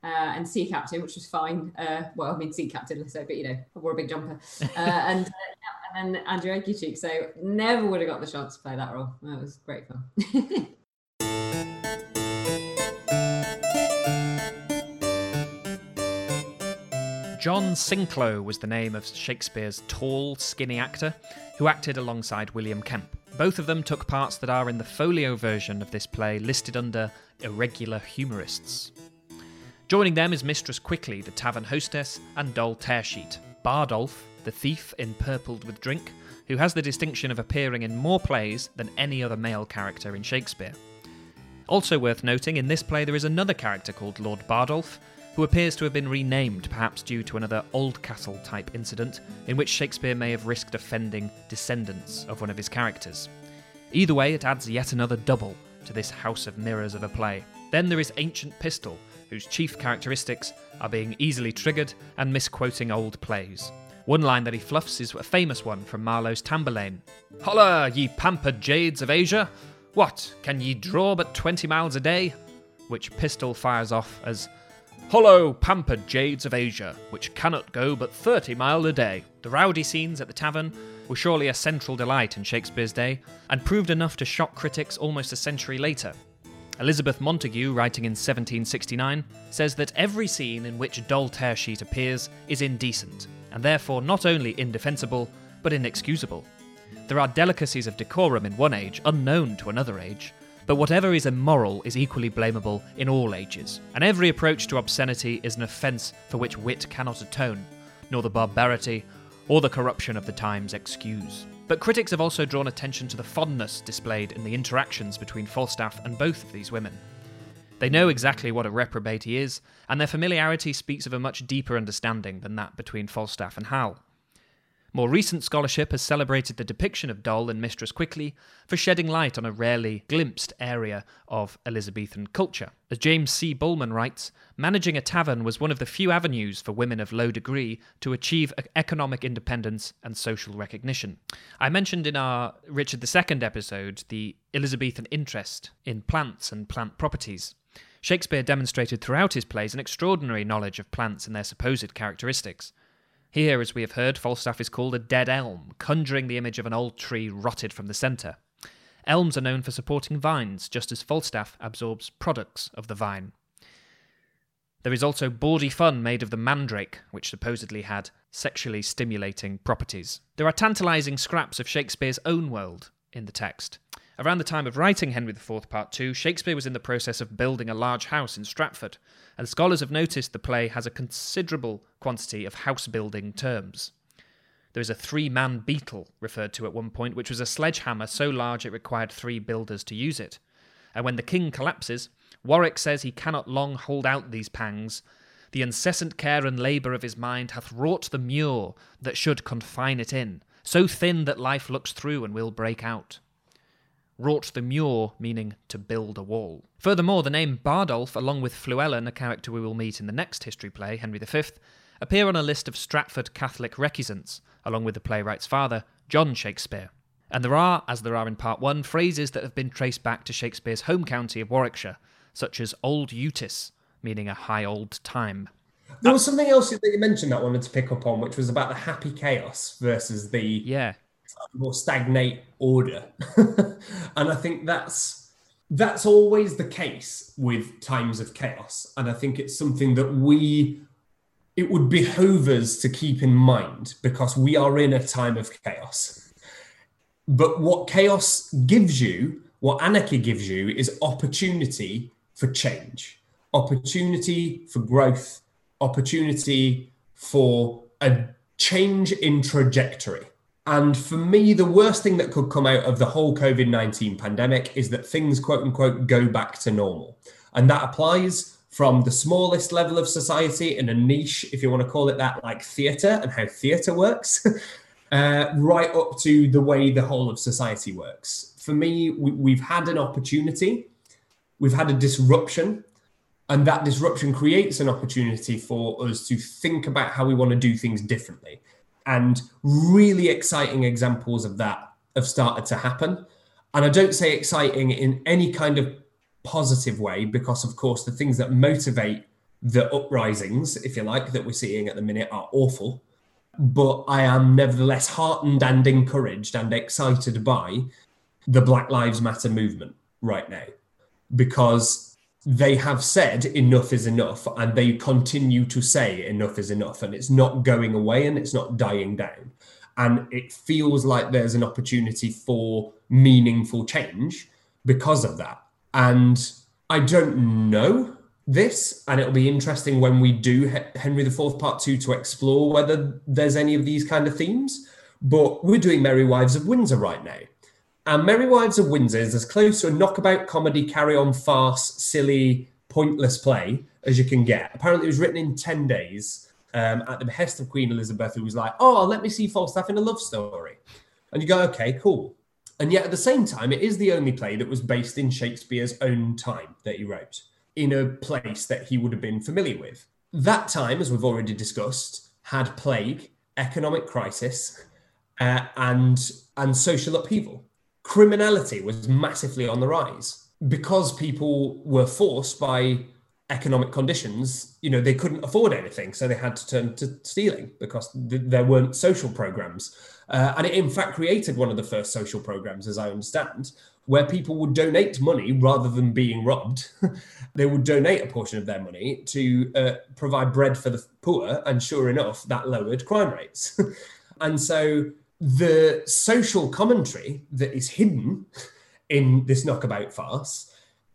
uh, and Sea Captain, which was fine. Uh, well, I mean Sea Captain, let's but you know, I wore a big jumper, uh, and uh, and then Andrew Aguecheek. So never would have got the chance to play that role. That was great fun. John Sinclair was the name of Shakespeare's tall, skinny actor who acted alongside William Kemp. Both of them took parts that are in the folio version of this play listed under Irregular Humorists. Joining them is Mistress Quickly, the tavern hostess, and Doll Tearsheet. Bardolph, the thief empurpled with drink, who has the distinction of appearing in more plays than any other male character in Shakespeare. Also worth noting, in this play there is another character called Lord Bardolph, who appears to have been renamed, perhaps due to another Oldcastle type incident in which Shakespeare may have risked offending descendants of one of his characters. Either way, it adds yet another double to this house of mirrors of a play. Then there is Ancient Pistol, whose chief characteristics are being easily triggered and misquoting old plays. One line that he fluffs is a famous one from Marlowe's Tamburlaine. Holla, ye pampered jades of Asia! What, can ye draw but twenty miles a day? Which Pistol fires off as Hollow, pampered jades of Asia, which cannot go but thirty mile a day. The rowdy scenes at the tavern were surely a central delight in Shakespeare's day, and proved enough to shock critics almost a century later. Elizabeth Montagu, writing in 1769, says that every scene in which Doll Tearsheet appears is indecent, and therefore not only indefensible, but inexcusable. There are delicacies of decorum in one age unknown to another age, but whatever is immoral is equally blamable in all ages, and every approach to obscenity is an offence for which wit cannot atone, nor the barbarity or the corruption of the times excuse. But critics have also drawn attention to the fondness displayed in the interactions between Falstaff and both of these women. They know exactly what a reprobate he is, and their familiarity speaks of a much deeper understanding than that between Falstaff and Hal. More recent scholarship has celebrated the depiction of Doll in Mistress Quickly for shedding light on a rarely glimpsed area of Elizabethan culture. As James C. Bulman writes, managing a tavern was one of the few avenues for women of low degree to achieve economic independence and social recognition. I mentioned in our Richard II episode the Elizabethan interest in plants and plant properties. Shakespeare demonstrated throughout his plays an extraordinary knowledge of plants and their supposed characteristics. Here, as we have heard, Falstaff is called a dead elm, conjuring the image of an old tree rotted from the centre. Elms are known for supporting vines, just as Falstaff absorbs products of the vine. There is also bawdy fun made of the mandrake, which supposedly had sexually stimulating properties. There are tantalising scraps of Shakespeare's own world in the text. Around the time of writing Henry IV Part II, Shakespeare was in the process of building a large house in Stratford, and scholars have noticed the play has a considerable quantity of house building terms. There is a three man beetle referred to at one point, which was a sledgehammer so large it required three builders to use it. And when the king collapses, Warwick says he cannot long hold out these pangs. The incessant care and labour of his mind hath wrought the mure that should confine it in, so thin that life looks through and will break out wrought the mure, meaning to build a wall. Furthermore, the name Bardolph, along with Fluellen, a character we will meet in the next history play, Henry V, appear on a list of Stratford Catholic recusants, along with the playwright's father, John Shakespeare. And there are, as there are in Part 1, phrases that have been traced back to Shakespeare's home county of Warwickshire, such as Old Utis, meaning a high old time. There was something else that you mentioned that I wanted to pick up on, which was about the happy chaos versus the yeah more stagnate order. and I think that's that's always the case with times of chaos. And I think it's something that we it would behoove us to keep in mind because we are in a time of chaos. But what chaos gives you, what anarchy gives you, is opportunity for change, opportunity for growth, opportunity for a change in trajectory. And for me, the worst thing that could come out of the whole COVID 19 pandemic is that things, quote unquote, go back to normal. And that applies from the smallest level of society in a niche, if you want to call it that, like theatre and how theatre works, uh, right up to the way the whole of society works. For me, we, we've had an opportunity, we've had a disruption, and that disruption creates an opportunity for us to think about how we want to do things differently and really exciting examples of that have started to happen. And I don't say exciting in any kind of positive way, because of course, the things that motivate the uprisings, if you like, that we're seeing at the minute are awful. But I am nevertheless heartened and encouraged and excited by the Black Lives Matter movement right now because they have said enough is enough and they continue to say enough is enough and it's not going away and it's not dying down. And it feels like there's an opportunity for meaningful change because of that. And i don't know this and it'll be interesting when we do henry iv part 2 to explore whether there's any of these kind of themes but we're doing merry wives of windsor right now and Merry Wives of Windsor is as close to a knockabout comedy, carry on farce, silly, pointless play as you can get. Apparently, it was written in 10 days um, at the behest of Queen Elizabeth, who was like, Oh, let me see Falstaff in a love story. And you go, Okay, cool. And yet at the same time, it is the only play that was based in Shakespeare's own time that he wrote, in a place that he would have been familiar with. That time, as we've already discussed, had plague, economic crisis, uh, and and social upheaval criminality was massively on the rise because people were forced by economic conditions you know they couldn't afford anything so they had to turn to stealing because th- there weren't social programs. Uh, and it in fact created one of the first social programs as i understand where people would donate money rather than being robbed. They would donate a portion of their money to uh, provide bread for the poor and sure enough that lowered crime rates. And so the social commentary that is hidden in this knockabout farce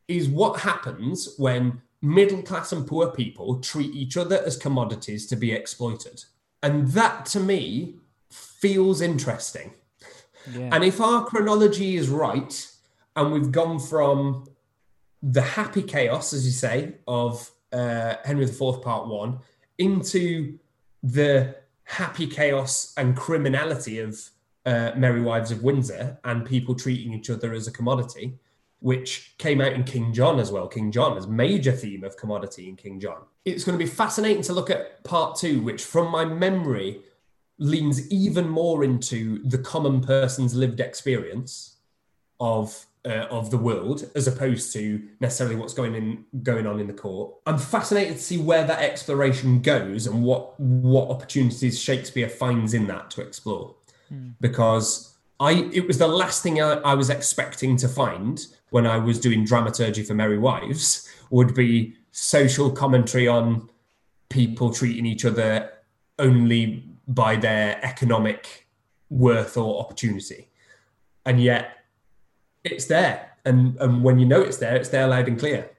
is what happens when middle class and poor people treat each other as commodities to be exploited. And that to me feels interesting. Yeah. And if our chronology is right, and we've gone from the happy chaos, as you say, of uh, Henry IV Part One into the happy chaos and criminality of uh, Merry Wives of Windsor and people treating each other as a commodity, which came out in King John as well. King John as major theme of commodity in King John. It's going to be fascinating to look at part two, which from my memory leans even more into the common person's lived experience of uh, of the world as opposed to necessarily what's going in going on in the court. I'm fascinated to see where that exploration goes and what what opportunities Shakespeare finds in that to explore. Because I it was the last thing I, I was expecting to find when I was doing dramaturgy for Merry Wives would be social commentary on people treating each other only by their economic worth or opportunity. And yet it's there. And, and when you know it's there, it's there loud and clear.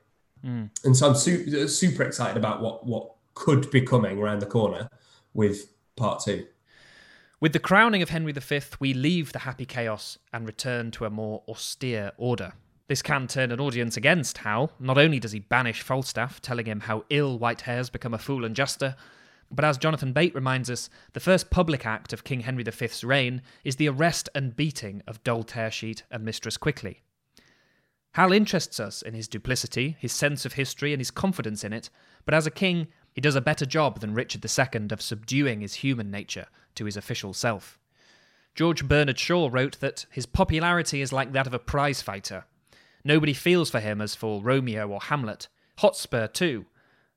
Hmm. And so I'm su- super excited about what, what could be coming around the corner with part two. With the crowning of Henry V, we leave the happy chaos and return to a more austere order. This can turn an audience against Hal. Not only does he banish Falstaff, telling him how ill white hairs become a fool and jester, but as Jonathan Bate reminds us, the first public act of King Henry V's reign is the arrest and beating of Doll Tearsheet and Mistress Quickly. Hal interests us in his duplicity, his sense of history, and his confidence in it, but as a king, he does a better job than Richard II of subduing his human nature to his official self. George Bernard Shaw wrote that his popularity is like that of a prize fighter. Nobody feels for him as for Romeo or Hamlet. Hotspur, too,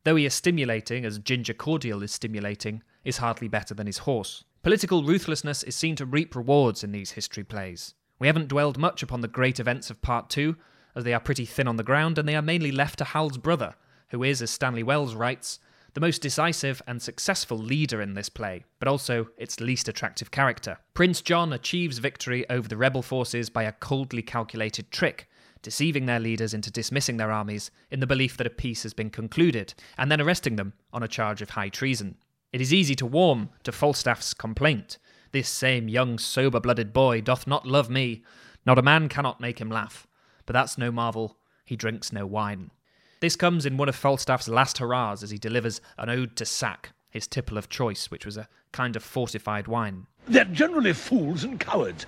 though he is stimulating as Ginger Cordial is stimulating, is hardly better than his horse. Political ruthlessness is seen to reap rewards in these history plays. We haven't dwelled much upon the great events of Part 2, as they are pretty thin on the ground and they are mainly left to Hal's brother, who is, as Stanley Wells writes, the most decisive and successful leader in this play, but also its least attractive character. Prince John achieves victory over the rebel forces by a coldly calculated trick, deceiving their leaders into dismissing their armies in the belief that a peace has been concluded, and then arresting them on a charge of high treason. It is easy to warm to Falstaff's complaint. This same young, sober blooded boy doth not love me. Not a man cannot make him laugh. But that's no marvel, he drinks no wine. This comes in one of Falstaff's last hurrahs as he delivers an ode to sack, his tipple of choice, which was a kind of fortified wine. They're generally fools and cowards,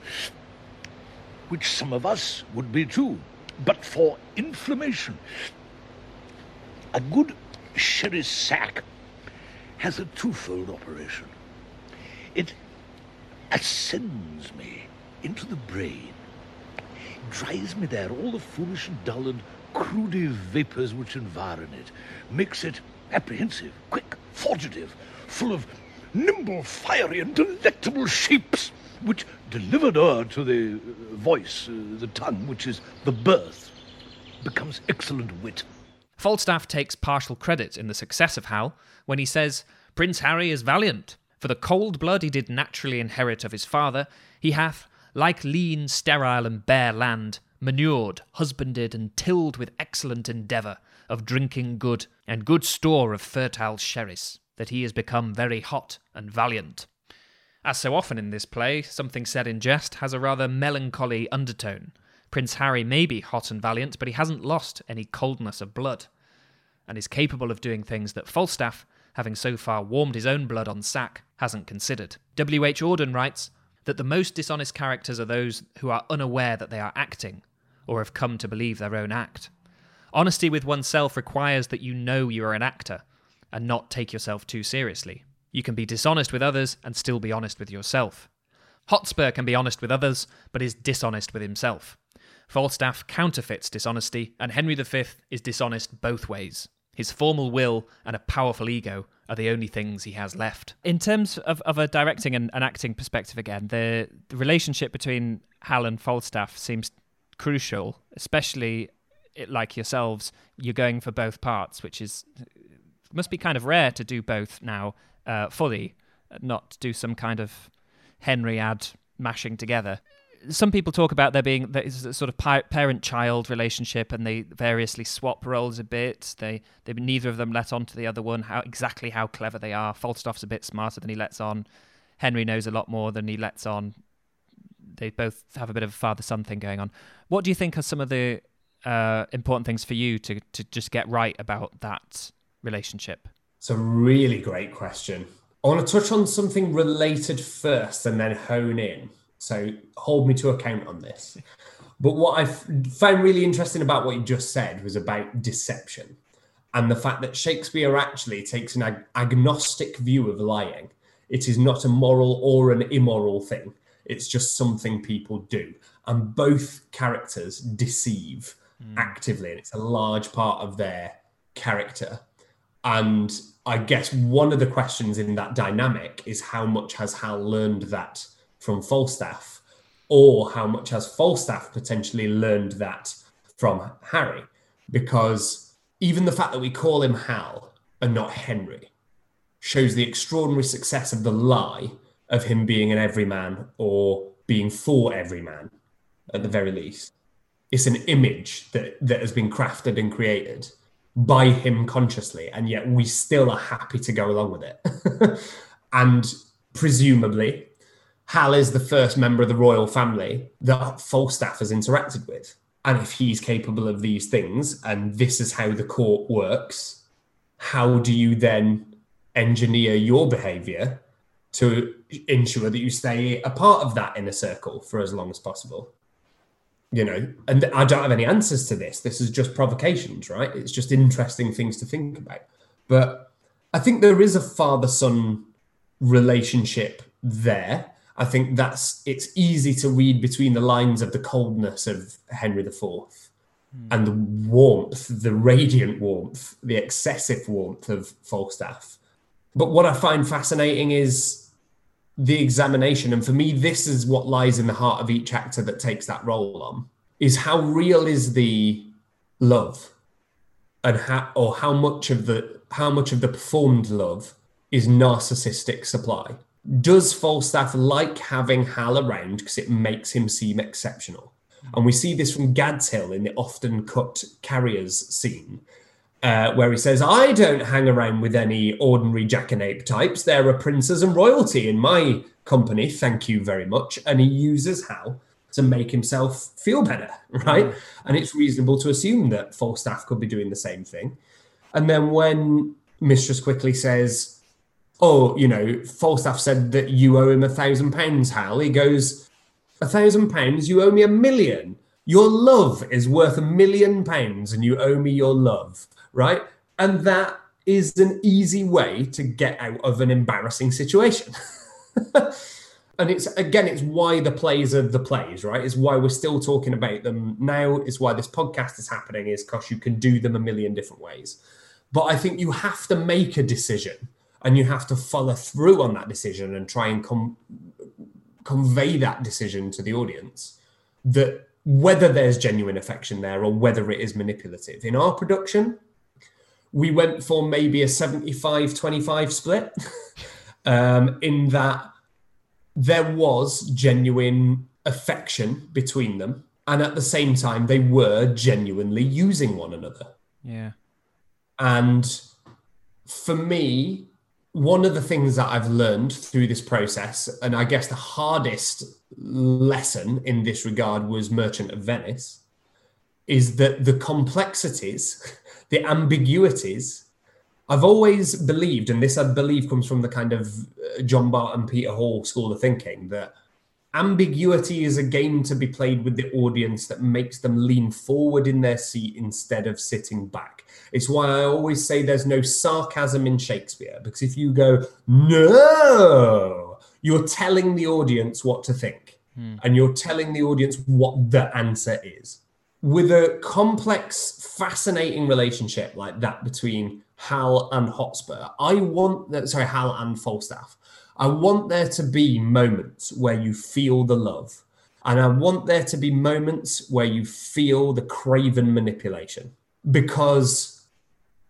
which some of us would be too, but for inflammation. A good sherry sack has a twofold operation. It ascends me into the brain, drives me there all the foolish and dull and crudy vapors which environ it, makes it apprehensive, quick, forgetive, full of nimble, fiery, and delectable shapes, which, delivered o'er to the voice, uh, the tongue, which is the birth, becomes excellent wit. Falstaff takes partial credit in the success of Hal when he says, Prince Harry is valiant. For the cold blood he did naturally inherit of his father, he hath, like lean, sterile, and bare land, manured, husbanded, and tilled with excellent endeavour of drinking good, and good store of fertile sherris, that he is become very hot and valiant. As so often in this play, something said in jest has a rather melancholy undertone. Prince Harry may be hot and valiant, but he hasn't lost any coldness of blood, and is capable of doing things that Falstaff, having so far warmed his own blood on sack, hasn't considered. W. H. Auden writes that the most dishonest characters are those who are unaware that they are acting, or have come to believe their own act. Honesty with oneself requires that you know you are an actor, and not take yourself too seriously. You can be dishonest with others and still be honest with yourself. Hotspur can be honest with others, but is dishonest with himself. Falstaff counterfeits dishonesty, and Henry V is dishonest both ways. His formal will and a powerful ego are the only things he has left. In terms of, of a directing and, and acting perspective, again, the, the relationship between Hal and Falstaff seems crucial, especially it- like yourselves, you're going for both parts, which is must be kind of rare to do both now uh, fully, not do some kind of Henriad mashing together. Some people talk about there being there is a sort of parent-child relationship, and they variously swap roles a bit. They they neither of them let on to the other one how exactly how clever they are. Falstaff's a bit smarter than he lets on. Henry knows a lot more than he lets on. They both have a bit of a father-son thing going on. What do you think are some of the uh, important things for you to to just get right about that relationship? It's a really great question. I want to touch on something related first and then hone in. So hold me to account on this. But what I found really interesting about what you just said was about deception and the fact that Shakespeare actually takes an ag- agnostic view of lying. It is not a moral or an immoral thing, it's just something people do. And both characters deceive mm. actively, and it's a large part of their character. And I guess one of the questions in that dynamic is how much has Hal learned that from Falstaff, or how much has Falstaff potentially learned that from Harry? Because even the fact that we call him Hal and not Henry shows the extraordinary success of the lie of him being an everyman or being for everyman at the very least. It's an image that, that has been crafted and created by him consciously, and yet we still are happy to go along with it. and presumably, Hal is the first member of the royal family that Falstaff has interacted with. And if he's capable of these things, and this is how the court works, how do you then engineer your behavior to ensure that you stay a part of that inner circle for as long as possible? You know, and I don't have any answers to this. This is just provocations, right? It's just interesting things to think about. But I think there is a father son relationship there. I think that's it's easy to read between the lines of the coldness of Henry IV mm. and the warmth, the radiant warmth, the excessive warmth of Falstaff. But what I find fascinating is the examination. And for me this is what lies in the heart of each actor that takes that role on is how real is the love? And how or how much of the how much of the performed love is narcissistic supply? Does falstaff like having hal around because it makes him seem exceptional? And we see this from Gad's Hill in the often cut carriers scene uh, where he says, I don't hang around with any ordinary jackanape types. There are princes and royalty in my company. Thank you very much. And he uses Hal to make himself feel better, right? Mm. And it's reasonable to assume that Falstaff could be doing the same thing. And then when Mistress quickly says, Oh, you know, Falstaff said that you owe him a thousand pounds, Hal, he goes, A thousand pounds? You owe me a million. Your love is worth a million pounds and you owe me your love right? And that is an easy way to get out of an embarrassing situation. and it's again, it's why the plays are the plays, right? It's why we're still talking about them now. It's why this podcast is happening, is because you can do them a million different ways. But I think you have to make a decision and you have to follow through on that decision and try and com- convey that decision to the audience that whether there's genuine affection there or whether it is manipulative. In our production, we went for maybe a 75 25 split um, in that there was genuine affection between them. And at the same time, they were genuinely using one another. Yeah. And for me, one of the things that I've learned through this process, and I guess the hardest lesson in this regard was Merchant of Venice, is that the complexities the ambiguities. I've always believed, and this I believe comes from the kind of uh, John Barton, Peter Hall school of thinking, that ambiguity is a game to be played with the audience that makes them lean forward in their seat instead of sitting back. It's why I always say there's no sarcasm in Shakespeare, because if you go, no, you're telling the audience what to think, hmm. and you're telling the audience what the answer is with a complex, fascinating relationship like that between Hal and Hotspur, I want that. Sorry, Hal and Falstaff. I want there to be moments where you feel the love, and I want there to be moments where you feel the craven manipulation because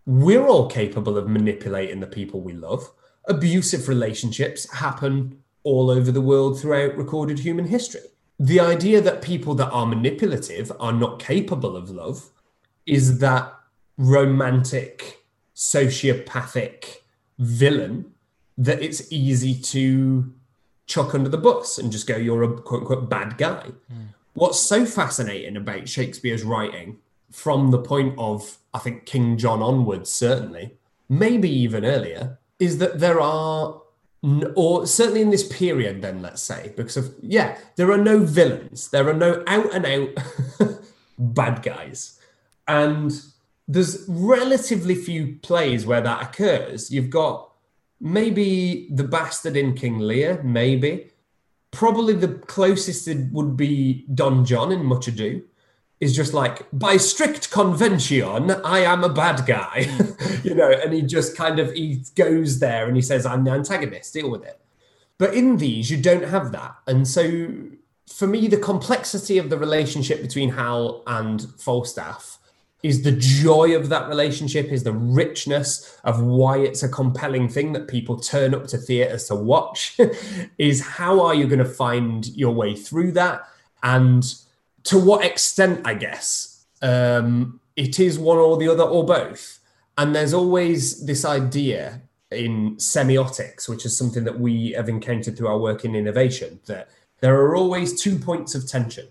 we're all capable of manipulating the people we love. Abusive relationships happen all over the world throughout recorded human history the idea that people that are manipulative are not capable of love is that romantic sociopathic villain that it's easy to chuck under the bus and just go you're a quote unquote bad guy mm. what's so fascinating about shakespeare's writing from the point of, I think, King John onwards, certainly, maybe even earlier, is that there are, or certainly in this period, then let's say, because of, yeah, there are no villains, there are no out and out bad guys. And there's relatively few plays where that occurs. You've got maybe the bastard in King Lear, maybe. Probably the closest would be Don John in Much Ado is just like by strict convention i am a bad guy. You know and he just kind of he goes there and he says i'm the antagonist deal with it. But in these you don't have that. And so for me the complexity of the relationship between hal and falstaff is the joy of that relationship is the richness of why it's a compelling thing that people turn up to theaters to watch is how are you going to find your way through that? And to what extent, I guess, um, it is one or the other or both. And there's always this idea in semiotics, which is something that we have encountered through our work in innovation, that there are always two points of tension.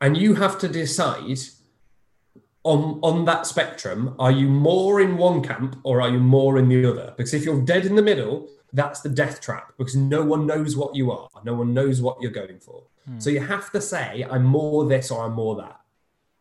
And you have to decide on, on that spectrum are you more in one camp or are you more in the other? Because if you're dead in the middle, that's the death trap because no one knows what you are, no one knows what you're going for. Hmm. So you have to say, I'm more this or I'm more that.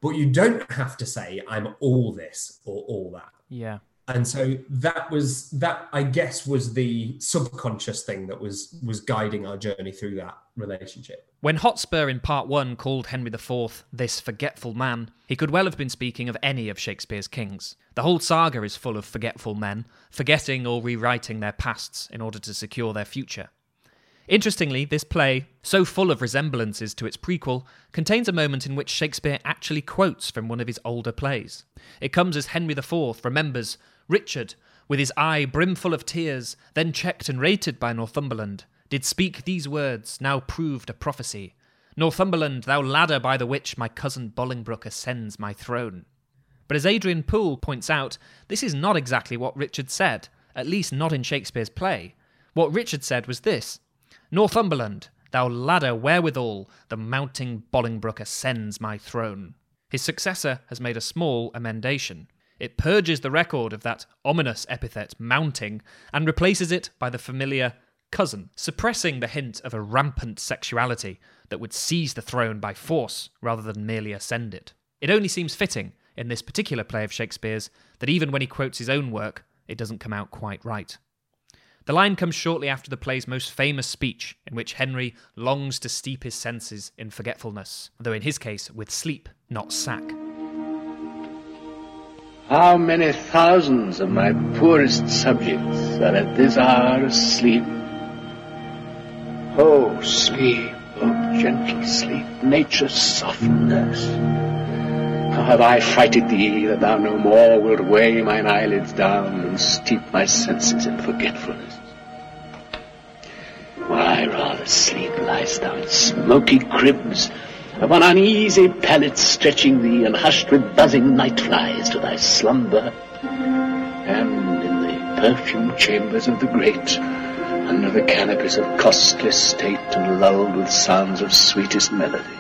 But you don't have to say, I'm all this or all that. Yeah. And so that was that I guess was the subconscious thing that was was guiding our journey through that relationship. When Hotspur in part one called Henry IV this forgetful man, he could well have been speaking of any of Shakespeare's kings. The whole saga is full of forgetful men, forgetting or rewriting their pasts in order to secure their future. Interestingly, this play, so full of resemblances to its prequel, contains a moment in which Shakespeare actually quotes from one of his older plays. It comes as Henry IV remembers Richard, with his eye brimful of tears, then checked and rated by Northumberland, did speak these words, now proved a prophecy. Northumberland, thou ladder by the which my cousin Bolingbroke ascends my throne. But as Adrian Poole points out, this is not exactly what Richard said, at least not in Shakespeare's play. What Richard said was this Northumberland, thou ladder wherewithal the mounting Bolingbroke ascends my throne. His successor has made a small emendation. It purges the record of that ominous epithet mounting and replaces it by the familiar cousin, suppressing the hint of a rampant sexuality that would seize the throne by force rather than merely ascend it. It only seems fitting in this particular play of Shakespeare's that even when he quotes his own work, it doesn't come out quite right. The line comes shortly after the play's most famous speech, in which Henry longs to steep his senses in forgetfulness, though in his case with sleep, not sack. How many thousands of my poorest subjects are at this hour asleep? Oh, sleep, oh, gentle sleep, nature's soft nurse. How have I frighted thee that thou no more wilt weigh mine eyelids down and steep my senses in forgetfulness? Why, rather sleep liest thou in smoky cribs, upon uneasy pallets stretching thee, and hushed with buzzing night flies to thy slumber, and in the perfumed chambers of the great, under the canopies of costly state, and lulled with sounds of sweetest melody.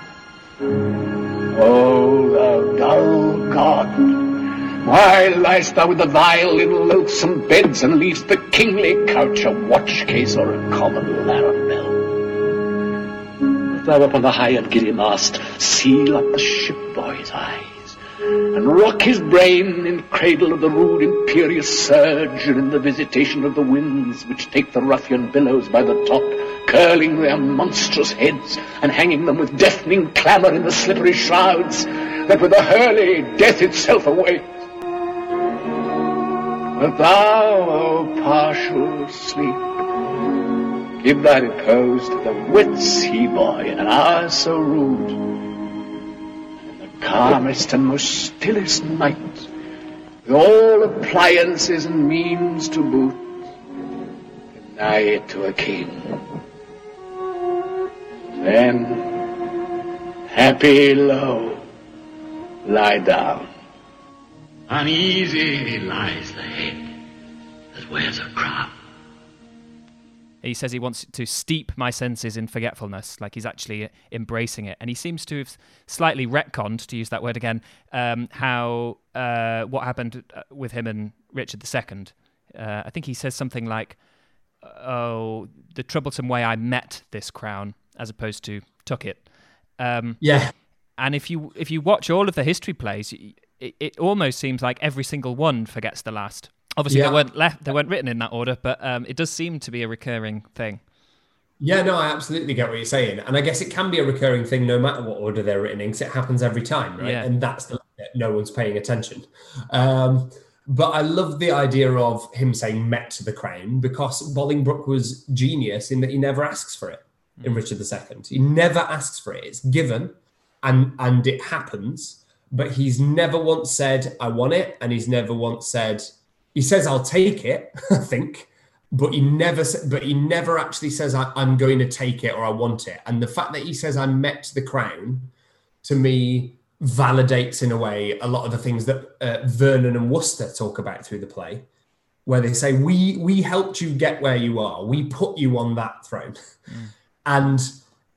Oh, thou dull God! Why liest thou with the vile in loathsome beds, and leavest the kingly couch a watch case or a common larum Thou upon the high and giddy mast seal up the ship boy's eyes, and rock his brain in cradle of the rude imperious surge, and in the visitation of the winds which take the ruffian billows by the top, curling their monstrous heads, and hanging them with deafening clamour in the slippery shrouds, that with a hurly death itself awaits. But thou, O partial sleep, give thy repose to the wits he boy in an hour so rude, in the calmest and most stillest night, with all appliances and means to boot, deny it to a king. Then, happy low, lie down. Uneasy lies the head that wears a crown. He says he wants to steep my senses in forgetfulness, like he's actually embracing it. And he seems to have slightly retconned, to use that word again, um, how uh, what happened uh, with him and Richard II. Uh, I think he says something like, "Oh, the troublesome way I met this crown, as opposed to took it." Um, Yeah. and if you if you watch all of the history plays, it, it almost seems like every single one forgets the last. Obviously, Yeah. they weren't left, they weren't written in that order, but um, it does seem to be a recurring thing. Yeah, no, I absolutely get what you're saying. And I guess it can be a recurring thing no matter what order they're written in, because it happens every time, right? Yeah. And that's the that no one's paying attention. Um, but I love the idea of him saying met the crown because Bolingbroke was genius in that he never asks for it in Richard II. He never asks for it. It's given and and it happens, but he's never once said, I want it, and he's never once said, he says I'll take it, I think, but he never but he never actually says I, I'm going to take it or I want it. And the fact that he says I met the crown to me validates in a way a lot of the things that uh, Vernon and Worcester talk about through the play, where they say we we helped you get where you are, we put you on that throne, and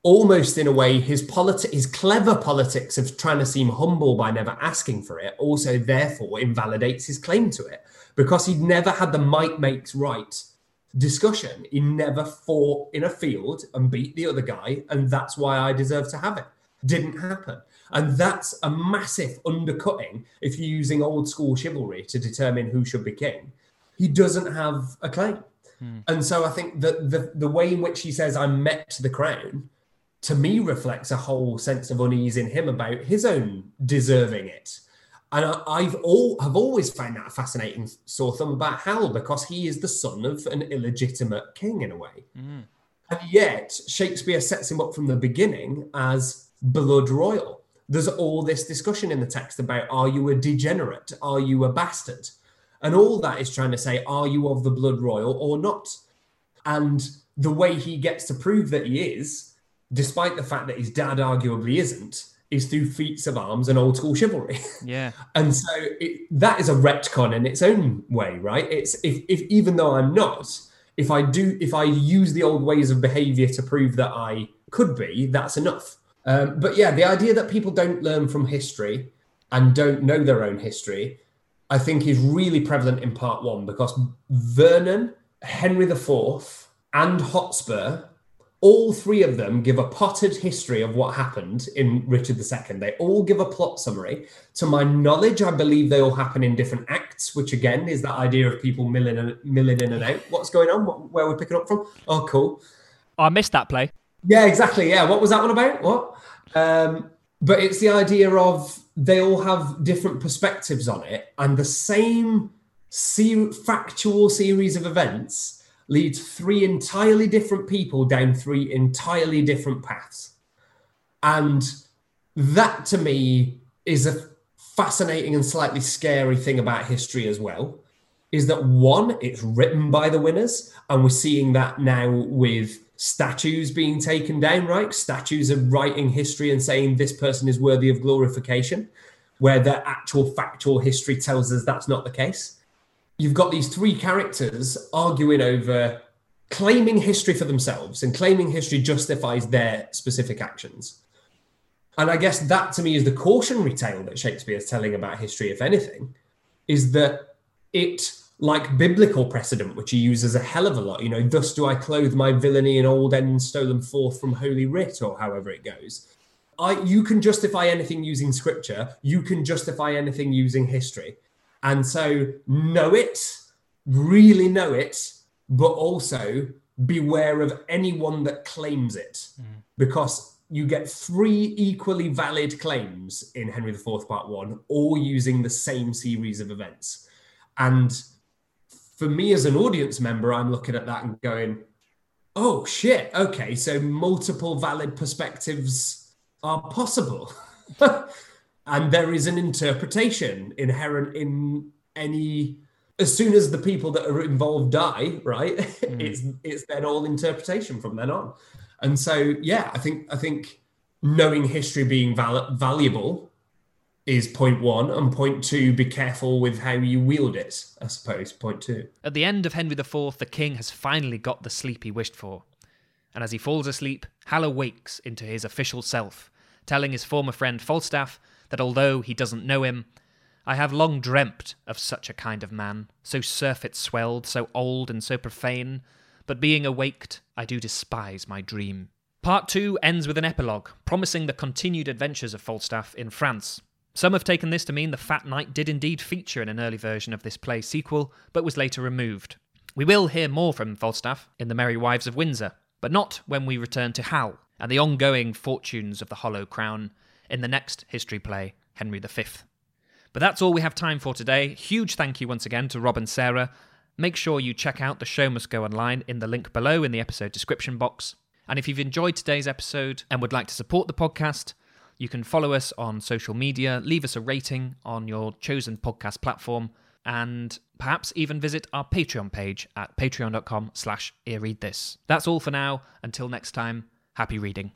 almost in a way his politi- his clever politics of trying to seem humble by never asking for it also therefore invalidates his claim to it because he'd never had the might makes right discussion. He never fought in a field and beat the other guy and that's why i deserve to have it. Didn't happen. And that's a massive undercutting if you're using old school chivalry to determine who should be king. He doesn't have a claim. Hmm. And so i think that the, the way in which he says i'm met to the crown to me reflects a whole sense of unease in him about his own deserving it. And I, I've all have always found that a fascinating sore thumb about Hal because he is the son of an illegitimate king in a way. Mm. And yet Shakespeare sets him up from the beginning as blood royal. There's all this discussion in the text about are you a degenerate? Are you a bastard? And all that is trying to say, are you of the blood royal or not? And the way he gets to prove that he is, despite the fact that his dad arguably isn't, is through feats of arms and old school chivalry. Yeah. And so it, that is a retcon in its own way, right? It's if, if even though I'm not, if I do, if I use the old ways of behavior to prove that I could be, that's enough. Um, but yeah, the idea that people don't learn from history and don't know their own history, I think is really prevalent in part one because Vernon, Henry IV, and Hotspur all three of them give a potted history of what happened in Richard II. They all give a plot summary. To my knowledge, I believe they all happen in different acts, which again is that idea of people milling, and, milling in and out. What's going on? What, where we're picking up from? Oh, cool. I missed that play. Yeah, exactly. Yeah. What was that one about? What? Um, but it's the idea of they all have different perspectives on it, and the same ser- factual series of events leads three entirely different people down three entirely different paths. And that to me is a fascinating and slightly scary thing about history as well. Is that one, it's written by the winners, and we're seeing that now with statues being taken down, right? Statues are writing history and saying this person is worthy of glorification, where the actual factual history tells us that's not the case you've got these three characters arguing over claiming history for themselves and claiming history justifies their specific actions. And I guess that to me is the cautionary tale that Shakespeare is telling about history, if anything, is that it, like biblical precedent, which he uses a hell of a lot, you know, thus do I clothe my villainy in old ends stolen forth from holy writ, or however it goes. I, you can justify anything using scripture, you can justify anything using history. And so know it, really know it, but also beware of anyone that claims it mm. because you get three equally valid claims in Henry IV Part 1, all using the same series of events. And for me as an audience member, I'm looking at that and going, oh shit, okay, so multiple valid perspectives are possible. and there is an interpretation inherent in any as soon as the people that are involved die right it's it's then all interpretation from then on and so yeah i think i think knowing history being val- valuable is point one, and point two, be careful with how you wield it. I suppose point two. At the end of Henry IV, the king has finally got the sleep he wished for. And as he falls asleep, Hal awakes into his official self, telling his former friend Falstaff that although he doesn't know him, I have long dreamt of such a kind of man, so surfeit swelled, so old and so profane, but being awaked, I do despise my dream. Part 2 ends with an epilogue, promising the continued adventures of Falstaff in France. Some have taken this to mean the Fat Knight did indeed feature in an early version of this play sequel, but was later removed. We will hear more from Falstaff in The Merry Wives of Windsor, but not when we return to Hal and the ongoing fortunes of the Hollow Crown in the next history play, Henry V. But that's all we have time for today. Huge thank you once again to Rob and Sarah. Make sure you check out The Show Must Go Online in the link below in the episode description box. And if you've enjoyed today's episode and would like to support the podcast, you can follow us on social media, leave us a rating on your chosen podcast platform, and perhaps even visit our Patreon page at patreon.com slash earreadthis. That's all for now. Until next time, happy reading.